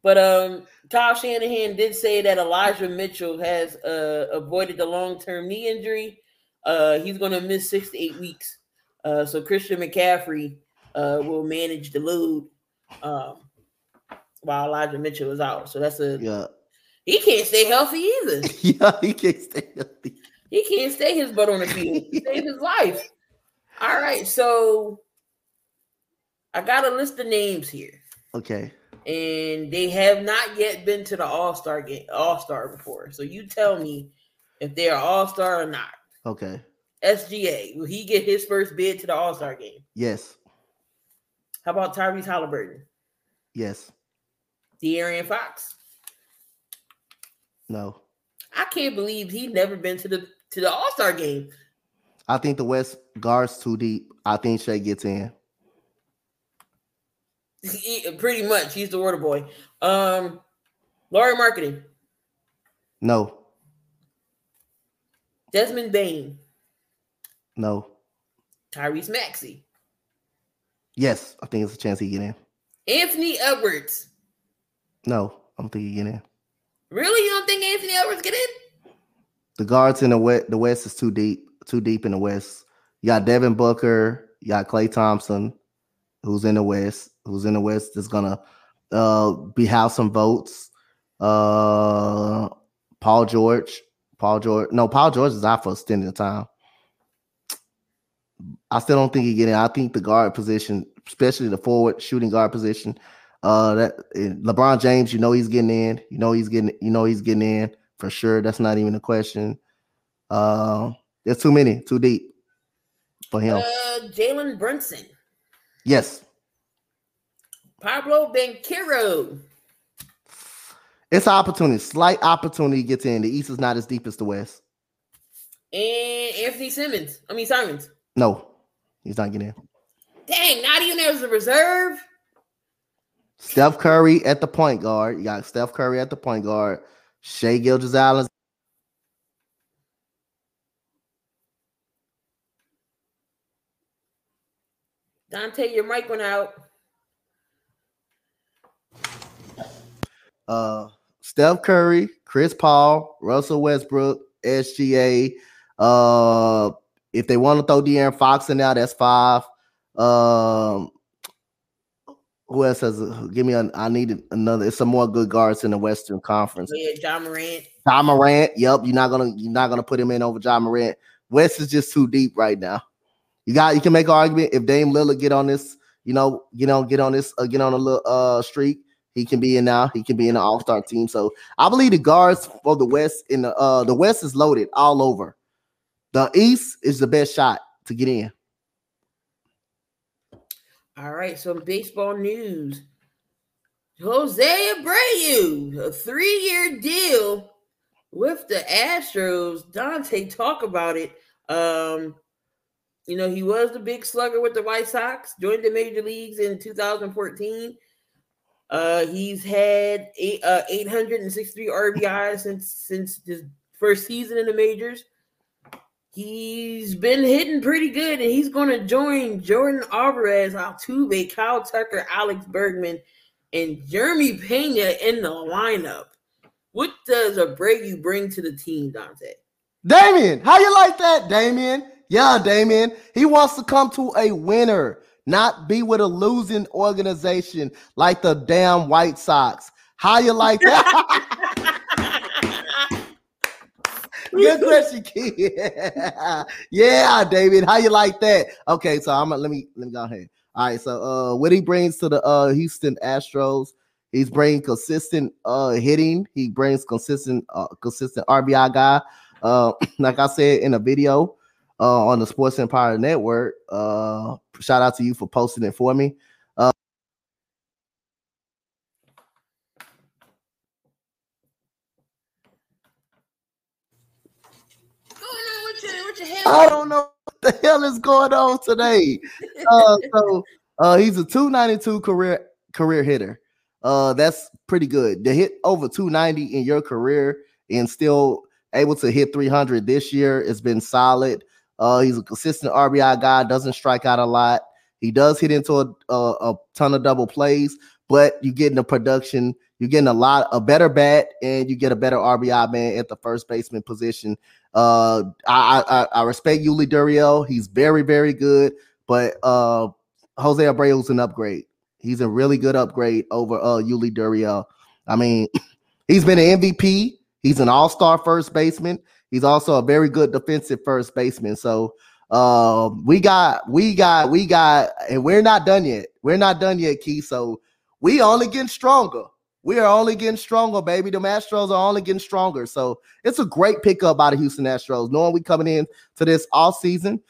But um, Kyle Shanahan did say that Elijah Mitchell has uh, avoided the long term knee injury. Uh, he's going to miss six to eight weeks. Uh, so Christian McCaffrey uh, will manage the load um, while Elijah Mitchell was out. So that's a yeah. He can't stay healthy either. yeah, he can't stay healthy. He can't stay his butt on the field. Save his life. All right, so I got a list of names here. Okay. And they have not yet been to the All Star game, All Star before. So you tell me if they're all star or not. Okay. SGA, will he get his first bid to the All Star game? Yes. How about Tyrese Halliburton? Yes. De'Aaron Fox? No. I can't believe he never been to the to the All Star game. I think the West guards too deep. I think Shai gets in. He- pretty much, he's the water boy. Um, Lauri Markkanen, No. Desmond Bane, No. Tyrese Maxey, Yes. I think it's a chance he get in. Anthony Edwards. No. I don't think he get in. Really, you don't think Anthony Edwards get in? The guards in the West, the West is too deep, too deep in the West. You got Devin Booker, you got Klay Thompson, who's in the West, who's in the West is gonna uh be have some votes. Uh Paul George, Paul George, no, Paul George is out for a extended time. I still don't think he get in. I think the guard position, especially the forward shooting guard position, uh that LeBron James, you know he's getting in, you know he's getting, you know he's getting in for sure. That's not even a question. Uh, there's too many, too deep for him. Uh, Jalen Brunson, yes, Paolo Banchero, it's an opportunity, slight opportunity to get in. The East is not as deep as the West. and Anthony Simmons. I mean Simons. No, he's not getting in. Dang, not even as a reserve. Steph Curry at the point guard. You got Steph Curry at the point guard. Shai Gilgeous Allen. Dante, your mic went out. Uh, Steph Curry, Chris Paul, Russell Westbrook, SGA. Uh, if they want to throw De'Aaron Fox in now, that's five. Um, who else has? A, give me an. I needed another. It's some more good guards in the Western Conference. Yeah, Ja Morant. Ja Morant. Yep, you're not gonna you're not gonna put him in over John Morant. West is just too deep right now. You got you can make an argument if Dame Lillard get on this, you know, you know, get on this, uh, get on a little uh streak. He can be in now. He can be in the All Star team. So I believe the guards for the West in the uh the West is loaded all over. The East is the best shot to get in. All right, some baseball news. Jose Abreu, a three-year deal with the Astros. Dante, talk about it. Um, you know, he was the big slugger with the White Sox, joined the major leagues in 2014. Uh, he's had eight, uh, 863 RBIs since since his first season in the majors. He's been hitting pretty good, and he's going to join Yordan Alvarez, Altuve, Kyle Tucker, Alex Bregman, and Jeremy Pena in the lineup. What does Abreu bring to the team, Dante? Damien, how you like that, Damien? Yeah, Damien. He wants to come to a winner, not be with a losing organization like the damn White Sox. How you like that? Good question, kid. yeah, David. How you like that? Okay, so I'm gonna let me let me go ahead. All right, so uh what he brings to the uh Houston Astros, he's bringing consistent uh hitting, he brings consistent uh consistent RBI guy. Uh like I said in a video uh on the Sports Empire Network. Uh shout out to you for posting it for me. What's going on with your, with your head? I don't know what the hell is going on today. Uh, so uh, he's a 292 career career hitter. Uh, that's pretty good. To hit over 290 in your career and still able to hit 300 this year has been solid. Uh, he's a consistent RBI guy. Doesn't strike out a lot. He does hit into a, a, a ton of double plays, but you're getting the production. You're getting a lot a better bat, and you get a better RBI man at the first baseman position. Uh, I, I I respect Yuli Gurriel. He's very very good, but uh, Jose Abreu's an upgrade. He's a really good upgrade over uh Yuli Gurriel. I mean, he's been an MVP. He's an All Star first baseman. He's also a very good defensive first baseman. So um, we got we got we got, and we're not done yet. We're not done yet, Key. So we only getting stronger. We are only getting stronger, baby. The Astros are only getting stronger. So it's a great pickup by the Houston Astros, knowing we coming in to this off season,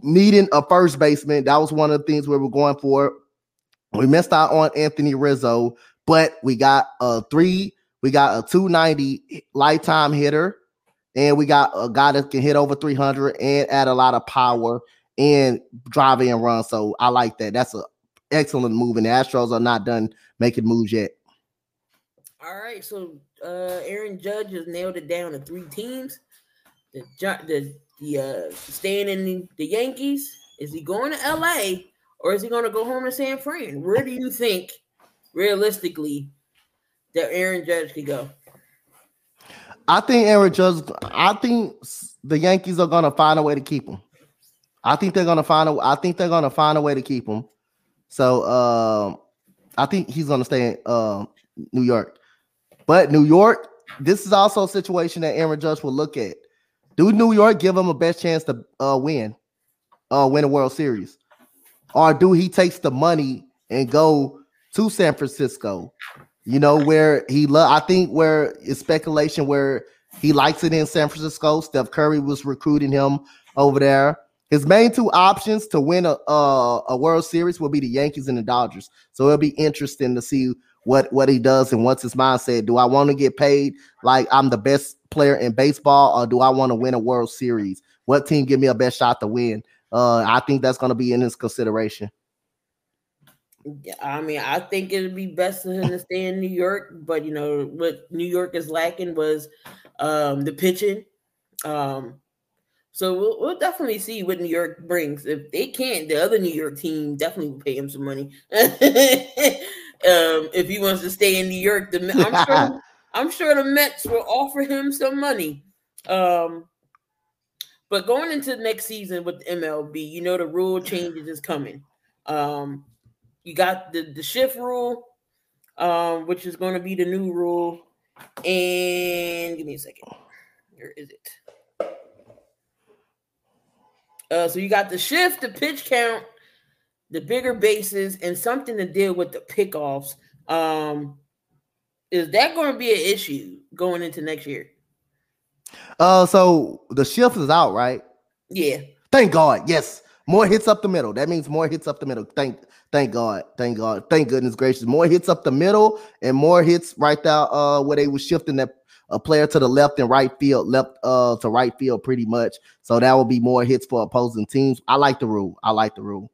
needing a first baseman. That was one of the things we were going for. We missed out on Anthony Rizzo, but we got a three, we got a 290 lifetime hitter, and we got a guy that can hit over 300 and add a lot of power and drive and run. So I like that. That's an excellent move. And the Astros are not done making moves yet. All right, so uh Aaron Judge has nailed it down to three teams. The the the uh staying in the, the Yankees. Is he going to LA or is he going to go home to San Fran? Where do you think realistically that Aaron Judge could go? I think Aaron Judge. I think the Yankees are going to find a way to keep him. I think they're going to find a. I think they're going to find a way to keep him. So um, I think he's going to stay in uh, New York. But New York, this is also a situation that Aaron Judge will look at. Do New York give him a best chance to uh, win, uh, win a World Series, or do he takes the money and go to San Francisco? You know where he love. I think where it's speculation where he likes it in San Francisco. Steph Curry was recruiting him over there. His main two options to win a, a, a World Series will be the Yankees and the Dodgers. So it'll be interesting to see what what he does and what's his mindset. Do I want to get paid like I'm the best player in baseball, or do I want to win a World Series? What team give me a best shot to win? Uh, I think that's going to be in his consideration. I mean, I think it'd be best for him to stay in New York, but you know what New York is lacking was um, the pitching. Um, so we'll, we'll definitely see what New York brings. If they can't, the other New York team definitely will pay him some money. um, if he wants to stay in New York, the I'm sure I'm sure the Mets will offer him some money. Um, but going into next season with the MLB, you know the rule changes is coming. Um, you got the the shift rule, um, which is going to be the new rule. And give me a second. Where is it? Uh, so you got the shift, the pitch count, the bigger bases, and something to deal with the pickoffs. Um, is that going to be an issue going into next year? Uh, so the shift is out, right? Yeah. Thank God. Yes, more hits up the middle. That means more hits up the middle. Thank, thank God. Thank God. Thank goodness gracious. More hits up the middle and more hits right there. Uh, where they were shifting that a player to the left and right field, left uh to right field, pretty much. So that will be more hits for opposing teams. I like the rule. I like the rule.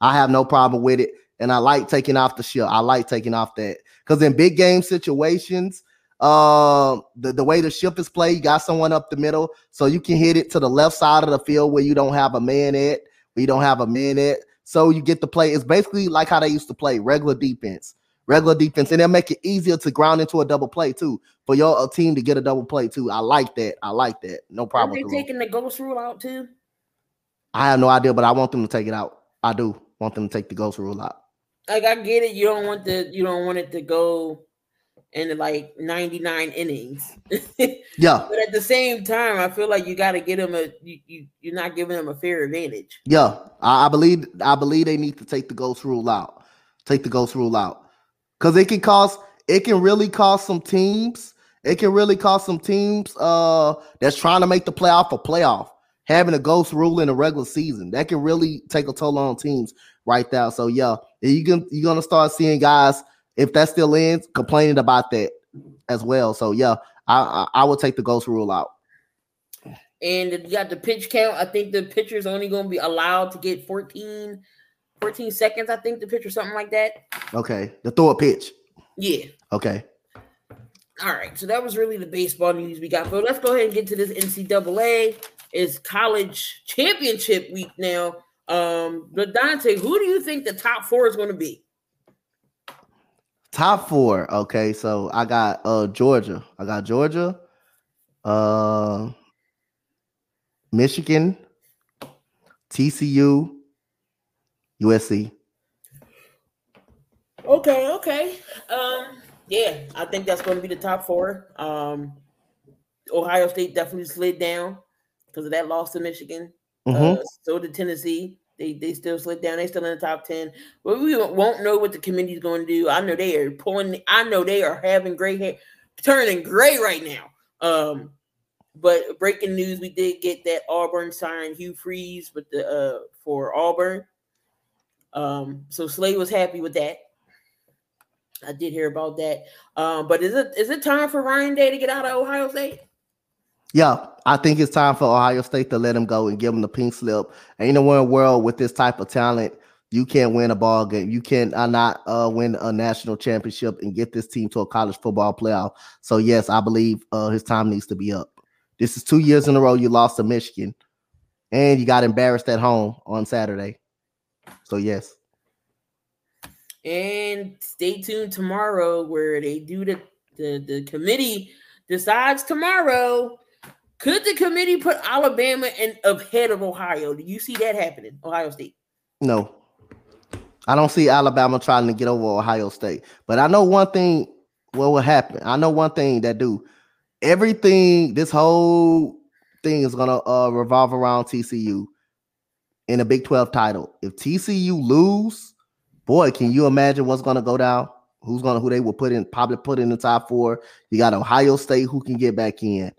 I have no problem with it. And I like taking off the shield. I like taking off that because in big game situations, uh, the, the way the ship is played, you got someone up the middle, so you can hit it to the left side of the field where you don't have a man at, where you don't have a man at. So you get to play. It's basically like how they used to play regular defense, regular defense, and they'll make it easier to ground into a double play too for your team to get a double play too. I like that. I like that. No problem. Are they taking the ghost rule out too? I have no idea, but I want them to take it out. I do want them to take the ghost rule out. Like I get it, you don't want the you don't want it to go into like 99 innings. yeah. But at the same time, I feel like you got to get them a you, you you're not giving them a fair advantage. Yeah, I, I believe I believe they need to take the ghost rule out. Take the ghost rule out because it can cost it can really cost some teams. It can really cost some teams uh that's trying to make the playoff a playoff having a ghost rule in a regular season. That can really take a toll on teams right now. So yeah, you can you're gonna start seeing guys if that still ends complaining about that as well. So yeah, I I, I would take the ghost rule out. And you got the pitch count. I think the pitcher's only going to be allowed to get 14, 14 seconds. I think the pitch or something like that. Okay, the throw a pitch. Yeah. Okay. All right. So that was really the baseball news we got. But let's go ahead and get to this NCAA is college championship week now. Um, but Dante, who do you think the top four is going to be? Top four. Okay, so I got uh Georgia. I got Georgia, uh Michigan, TCU, USC. Okay, okay. Um, yeah, I think that's going to be the top four. Um, Ohio State definitely slid down because of that loss to Michigan. Mhm. Uh, so did Tennessee. They they still slid down. They still in the top ten. But we won't know what the committee is going to do. I know they are pulling. I know they are having gray hair, turning gray right now. Um, but breaking news, we did get that Auburn signed Hugh Freeze with the uh for Auburn. Um, so Slade was happy with that. I did hear about that. Um, but is it is it time for Ryan Day to get out of Ohio State? Yeah, I think it's time for Ohio State to let him go and give him the pink slip. Ain't no one world with this type of talent. You can't win a ball game. You can uh, not uh, win a national championship and get this team to a college football playoff. So yes, I believe uh, his time needs to be up. This is two years in a row you lost to Michigan, and you got embarrassed at home on Saturday. So yes. And stay tuned tomorrow where they do the the, the committee decides tomorrow. Could the committee put Alabama in ahead of Ohio? Do you see that happening? Ohio State? No. I don't see Alabama trying to get over Ohio State. But I know one thing what will happen. I know one thing that do everything, this whole thing is gonna uh, revolve around TCU in a Big 12 title. If TCU lose, boy, can you imagine what's gonna go down? Who's gonna who they will put in probably put in the top four? You got Ohio State who can get back in.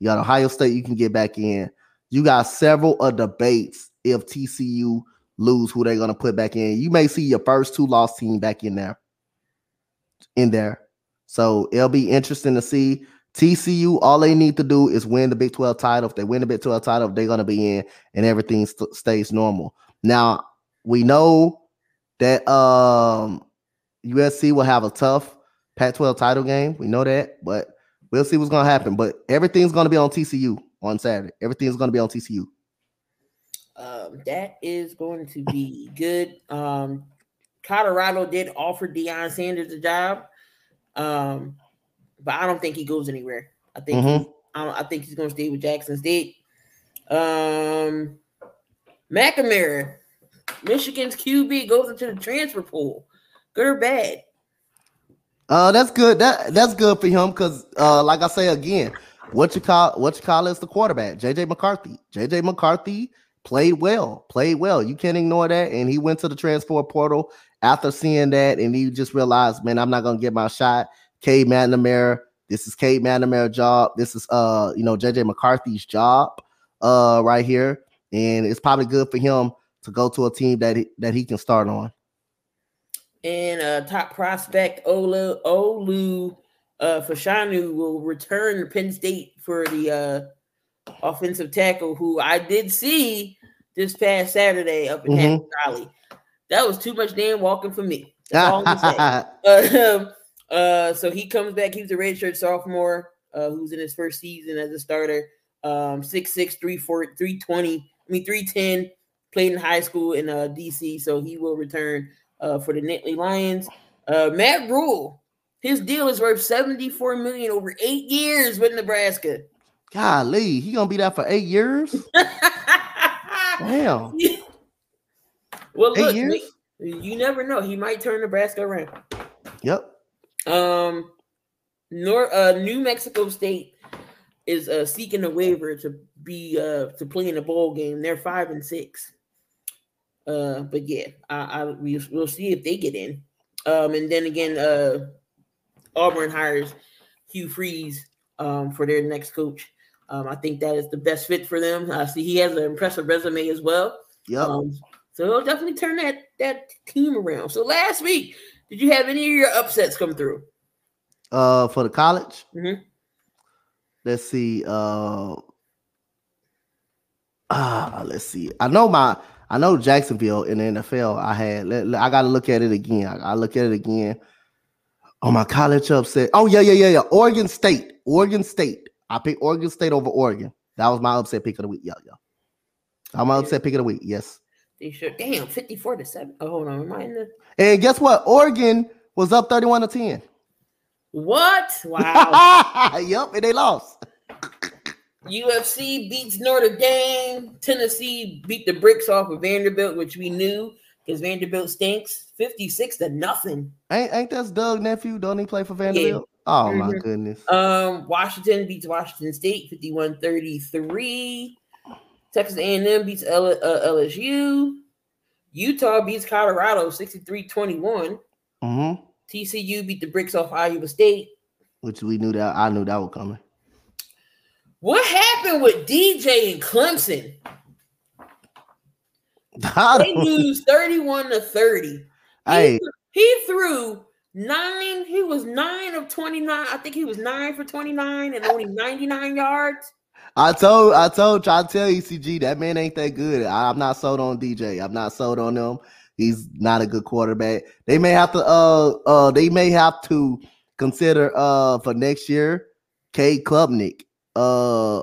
You got Ohio State you can get back in. You got several of debates if TCU lose who they're gonna put back in. You may see your first two lost team back in there. In there. So it'll be interesting to see. TCU, all they need to do is win the Big 12 title. If they win the Big 12 title, they're going to be in and everything st- stays normal. Now, we know that um, USC will have a tough Pac 12 title game. We know that, but we'll see what's going to happen. But everything's going to be on TCU on Saturday. Everything's going to be on TCU. Um, that is going to be good. Um, Colorado did offer Deion Sanders a job. Um, but I don't think he goes anywhere. I think Mhm. he- I, I think he's going to stay with Jackson State. Um, McNamara, Michigan's QB goes into the transfer pool. Good or bad? Uh, that's good. That that's good for him because, uh, like I say again, what you call what you call is the quarterback, JJ McCarthy. JJ McCarthy played well, played well. You can't ignore that. And he went to the transfer portal after seeing that, and he just realized, man, I'm not gonna get my shot. Cade McNamara, this is Cade McNamara's job. This is uh, you know, JJ McCarthy's job, uh, right here, and it's probably good for him to go to a team that he, that he can start on. And uh, top prospect Olu Olu uh, Fashanu will return to Penn State for the uh, offensive tackle, who I did see this past Saturday up in Mhm. Valley. That was too much damn walking for me. That's all I'm. Um, uh, so he comes back. He's a redshirt sophomore uh, who's in his first season as a starter. Um, 6'6", 320, I mean 310, played in high school in uh, DC, so he will return uh, for the Nittany Lions. Uh, Matt Rhule, his deal is worth 74 million over eight years with Nebraska. Golly, he gonna be there for eight years. Damn. well, Eight look, years? you never know. He might turn Nebraska around. Yep. Um, Nor uh, New Mexico State is uh, seeking a waiver to be uh to play in a bowl game. They're five and six. Uh, but yeah, I, I we, we'll see if they get in. Um, and then again, uh, Auburn hires Hugh Freeze um for their next coach. Um, I think that is the best fit for them. I see he has an impressive resume as well. Yep. Um, so he'll definitely turn that that team around. So last week, did you have any of your upsets come through? uh for the college. Mhm. Let's see. Uh ah, let's see. I know my I know Jacksonville in the NFL. I had I gotta look at it again. I gotta look at it again. Oh, my college upset. Oh, yeah, yeah, yeah, yeah. Oregon State. Oregon State. I picked Oregon State over Oregon. That was my upset pick of the week. Yeah, yeah. I'm my upset pick of the week. Yes. They should. Damn, 54 to 7. Oh, hold on. Am I in the. And guess what? Oregon was up 31 to 10. What? Wow. yep, and they lost. USC beats Notre Dame. Tennessee beat the bricks off of Vanderbilt, which we knew because Vanderbilt stinks. 56 to nothing. Ain't ain't that's Doug nephew? Don't he play for Vanderbilt? Oh my Mhm. goodness. Um, Washington beats Washington State 51 33. Texas A&M beats L- uh, LSU. Utah beats Colorado 63-21. hmm TCU beat the bricks off Iowa State. Which we knew that I knew that was coming. What happened with DJ and Clemson? They lose 31 to 30. He, Hey. he threw nine, he was nine of 29. I think he was nine for 29 and only 99 yards. I told I told try to tell ECG that man ain't that good. I, am not sold on DJ. I'm not sold on him. He's not a good quarterback. They may have to uh uh they may have to consider uh for next year Cade Klubnik, uh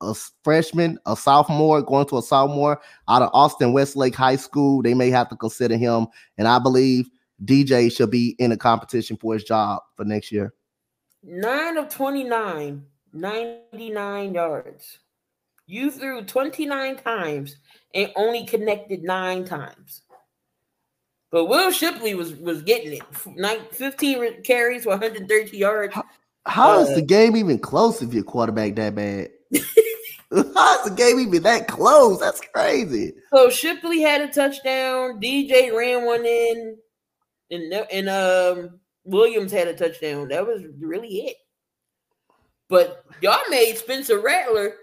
a freshman, a sophomore going to a sophomore out of Austin Westlake High School. They may have to consider him, and I believe DJ should be in a competition for his job for next year. Nine of 29, 99 yards. You threw 29 times and only connected nine times. But Will Shipley was was getting it. Nine, 15 carries for 130 yards. How is Uh, the game even close if your quarterback that bad? How is the game even that close? That's crazy. So Shipley had a touchdown. DJ ran one in, and and um Williams had a touchdown. That was really it. But y'all made Spencer Rattler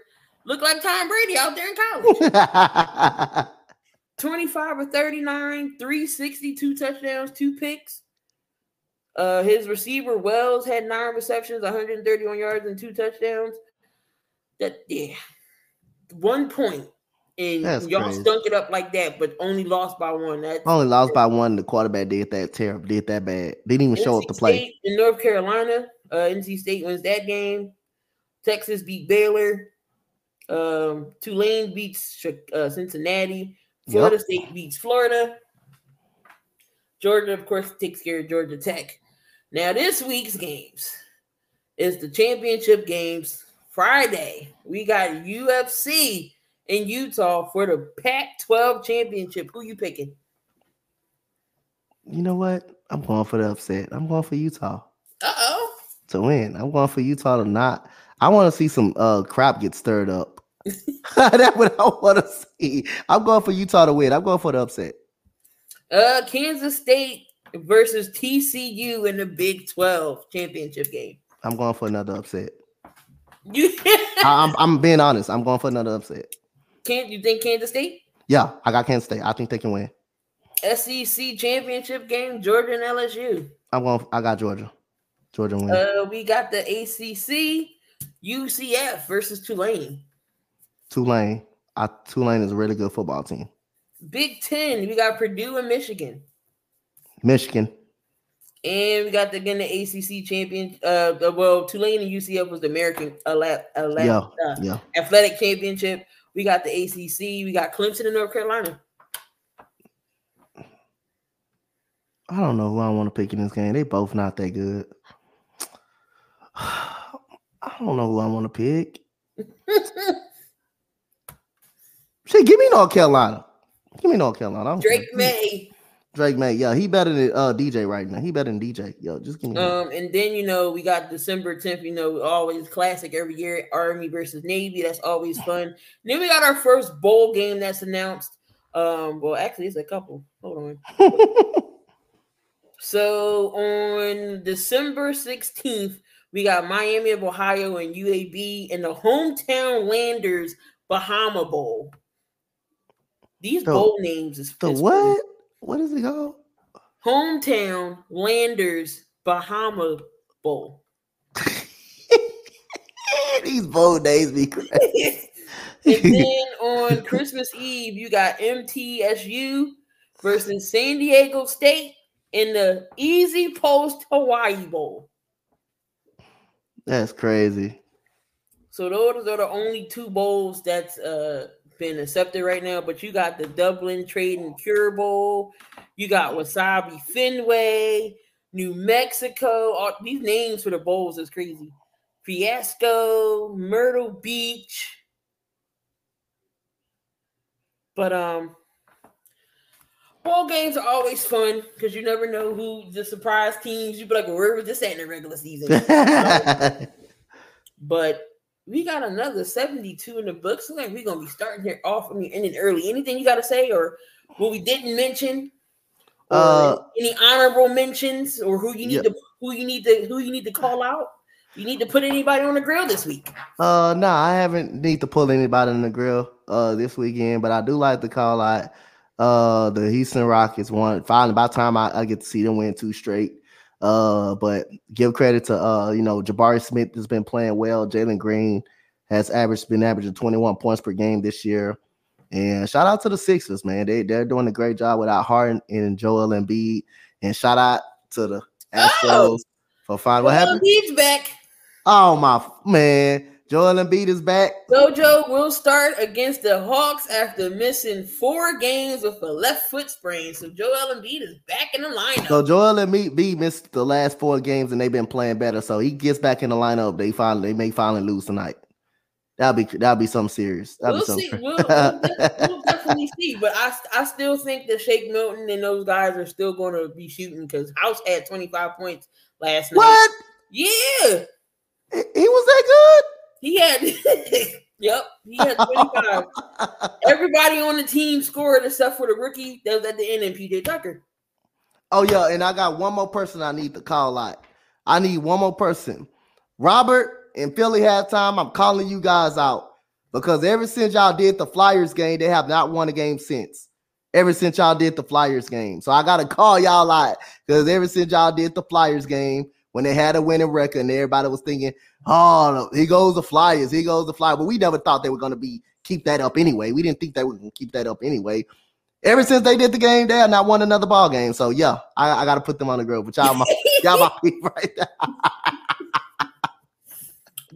look like Tom Brady out there in college. 25 or 39, 362 touchdowns, two picks. Uh, his receiver Wells had nine receptions, 131 yards, and two touchdowns. That yeah, one point, and That's y'all crazy. stunk it up like that, but only lost by one. That's Only lost by one. The quarterback did that terrible, did that bad. Didn't even show up to play. State in North Carolina. Uh, NC State wins that game. Texas beat Baylor. Um, Tulane beats uh, Cincinnati. Florida State beats Florida. Georgia, of course, takes care of Georgia Tech. Now, this week's games is the championship games. Friday, we got USC in Utah for the Pac-12 championship. Who you picking? You know what? I'm going for the upset. I'm going for Utah Uh oh. To win. I'm going for Utah to not. I want to see some uh crap get stirred up. That's what I want to see. I'm going for Utah to win. I'm going for the upset. Uh, Kansas State versus TCU in the Big 12 championship game. I'm going for another upset. You I, I'm I'm being honest. I'm going for another upset. can't you think Kansas State? Yeah, I got Kansas State. I think they can win. SEC championship game, Georgia and LSU. I'm going. I got Georgia. Georgia win. Uh, we got the ACC, UCF versus Tulane. Tulane. I, Tulane is a really good football team. Big Ten, we got Purdue and Michigan. Michigan. And we got the, again the ACC champion. Uh, uh, well, Tulane and UCF was the American ala- ala- Yeah, uh, yeah. athletic championship. We got the ACC. We got Clemson and North Carolina. I don't know who I want to pick in this game. They both not that good. I don't know who I want to pick. Shit, give me North Carolina. Give me North Carolina. Don't care. Drake Maye. Drake Maye. Yeah, he better than uh DJ right now. He better than DJ. Yo, just give me. Um, and then you know we got December 10th, you know, always classic every year, Army versus Navy. That's always fun. then we got our first bowl game that's announced. Um, well, actually, it's a couple. Hold on. So on December 16th, we got Miami of Ohio and UAB in the hometown Lenders Bahama Bowl. These The- bowl names is the is what? What is it called? Hometown Lenders Bahama Bowl. These bowl days be crazy. and then on Christmas Eve, you got MTSU versus San Diego State in the EasyPost Hawaii Bowl. That's crazy. So those are the only two bowls that's uh been accepted right now. But you got the Duluth Trading Cure Bowl, you got Wasabi Fenway, New Mexico. All these names for the bowls is crazy. Frisco, Myrtle Beach. But um bowl games are always fun because you never know who the surprise teams. You'd be like, well, where was this at in the regular season? But we got another 72 in the books. Looks like we're gonna be starting here off. I mean, ending early. Anything you gotta say, or what we didn't mention? Uh, any honorable mentions, or who you need Yeah. to who you need to who you need to call out? You need to put anybody on the grill this week. Uh, no, I haven't need to pull anybody in the grill uh this weekend, but I do like to call out uh the Houston Rockets won. Finally, by the time I, I get to see them win two straight. Uh, but give credit to uh you know Jabari Smith has been playing well. Jalen Green has averaged been averaging 21 points per game this year. And shout out to the Sixers, man. They they're doing a great job without Harden and Joel Embiid. And shout out to the Astros Oh! for finding what happened. Embiid's back. Oh my man, Joel Embiid is back. Jojo will start against the Hawks after missing four games with a left foot sprain. So Joel Embiid is back in the lineup. So Joel Embiid missed the last four games and they've been playing better. So he gets back in the lineup. They finally they may finally lose tonight. That'll be that'll be something serious. That'll we'll be see. We'll, we'll, def- we'll definitely see. But I, I still think that Shake Milton and those guys are still going to be shooting because House had 25 points last night. what? Yeah, He was that he had. yep, he had 25. Everybody on the team scored except for the rookie that was at the end and PJ Tucker. oh yeah, and I got one more person I need to call out. I need one more person. Robert and Philly halftime. I'm calling you guys out because ever since y'all did the Flyers game, they have not won a game since. Ever since y'all did the Flyers game, so I gotta call y'all out because ever since y'all did the Flyers game, when they had a winning record, and everybody was thinking, "Oh, he goes the Flyers, he goes the Flyers," but we never thought they were gonna be keep that up anyway. We didn't think they were gonna keep that up anyway. Ever since they did the game, they have not won another ball game. So yeah, I, I gotta put them on the grill. But y'all, my, y'all my people right there.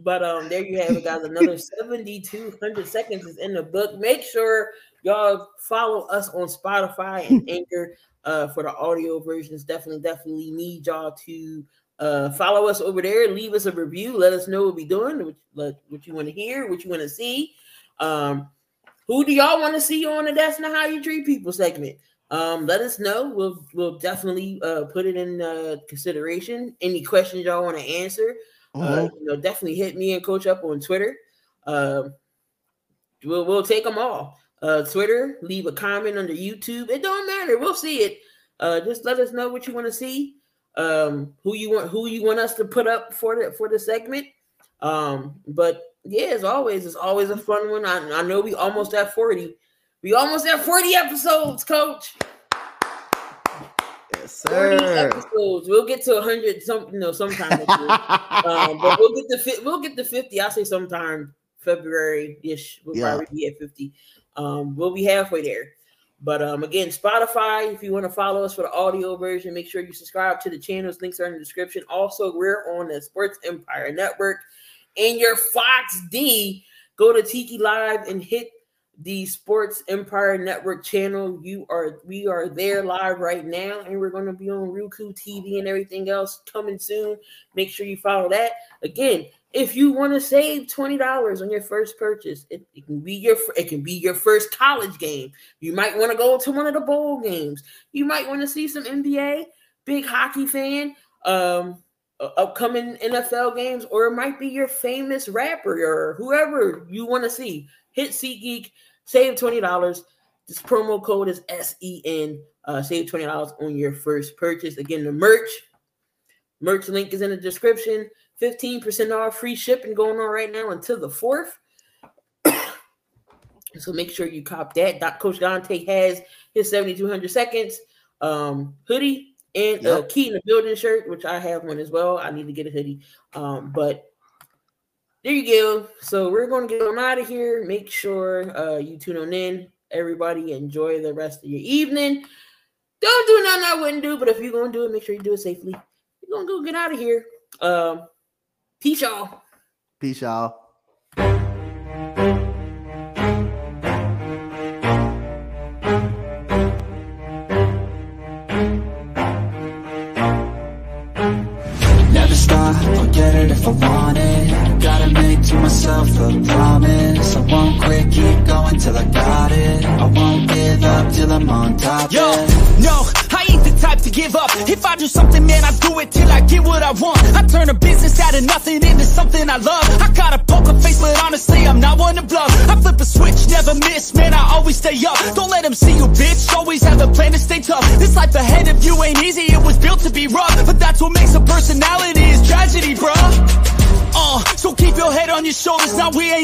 But um, there you have it, guys. Another 7,200 seconds is in the book. Make sure y'all follow us on Spotify and Anchor uh, for the audio versions. Definitely, definitely need y'all to uh, follow us over there. Leave us a review. Let us know what we're doing, what, what, what you want to hear, what you want to see. Um, who do y'all want to see on the That's Not How You Treat People segment? Um, let us know. We'll we'll definitely uh, put it in uh, consideration. Any questions y'all want to answer? Uh, you know, definitely hit me and coach up on Twitter. Um, we'll we'll take them all. Uh, Twitter, leave a comment under YouTube. It don't matter. We'll see it. Uh, just let us know what you want to see. Um, who you want who you want us to put up for the for the segment. Um, but yeah, as always, it's always a fun one. I, I know we almost at 40. We almost at 40 episodes, coach. yes, 40 sir. episodes. We'll get to 100 some you know sometime um, but we'll get the fi- we'll get to 50. I'll say sometime February ish. We'll Yeah. probably be at 50. Um, we'll be halfway there. But um, again, Spotify, if you want to follow us for the audio version, make sure you subscribe to the channels. Links are in the description. Also, we're on the Sports Empire Network and your Fox D. Go to Tiki Live and hit the Sports Empire Network channel. You are we are there live right now, and we're going to be on Roku TV and everything else coming soon. Make sure you follow that. Again, if you want to save twenty dollars on your first purchase, it, it can be your it can be your first college game. You might want to go to one of the bowl games. You might want to see some NBA. Big hockey fan. Um, upcoming NFL games, or it might be your famous rapper or whoever you want to see. Hit SeatGeek, save twenty dollars. This promo code is SEN. Uh, save twenty dollars on your first purchase. Again, the merch, merch link is in the description. Fifteen percent off, free shipping going on right now until the fourth. so make sure you cop that. Coach Dante has his seventy two hundred seconds um, hoodie and a key in the building shirt, which I have one as well. I need to get a hoodie. Um, but there you go. So we're gonna get on out of here. Make sure uh you tune on in. Everybody enjoy the rest of your evening. Don't do nothing I wouldn't do, but if you're gonna do it, make sure you do it safely. You're gonna go get out of here. Um, peace, y'all. Peace, y'all. Never stop, I'll get it if I want it Gotta make to myself a promise I won't quit, keep going till I got it I won't give up till I'm on top, Yo, yeah no, I ain't the type to give up. If I do something, man, I do it till I get what I want. I turn a business out of nothing into something I love. I got a poker face, but honestly, I'm not one to bluff. I flip a switch, never miss, man, I always stay up Don't let them see you, bitch, always have a plan to stay tough This life ahead of you ain't easy, it was built to be rough But that's what makes a personality, is tragedy, bruh uh, So keep your head on your shoulders, now we ain't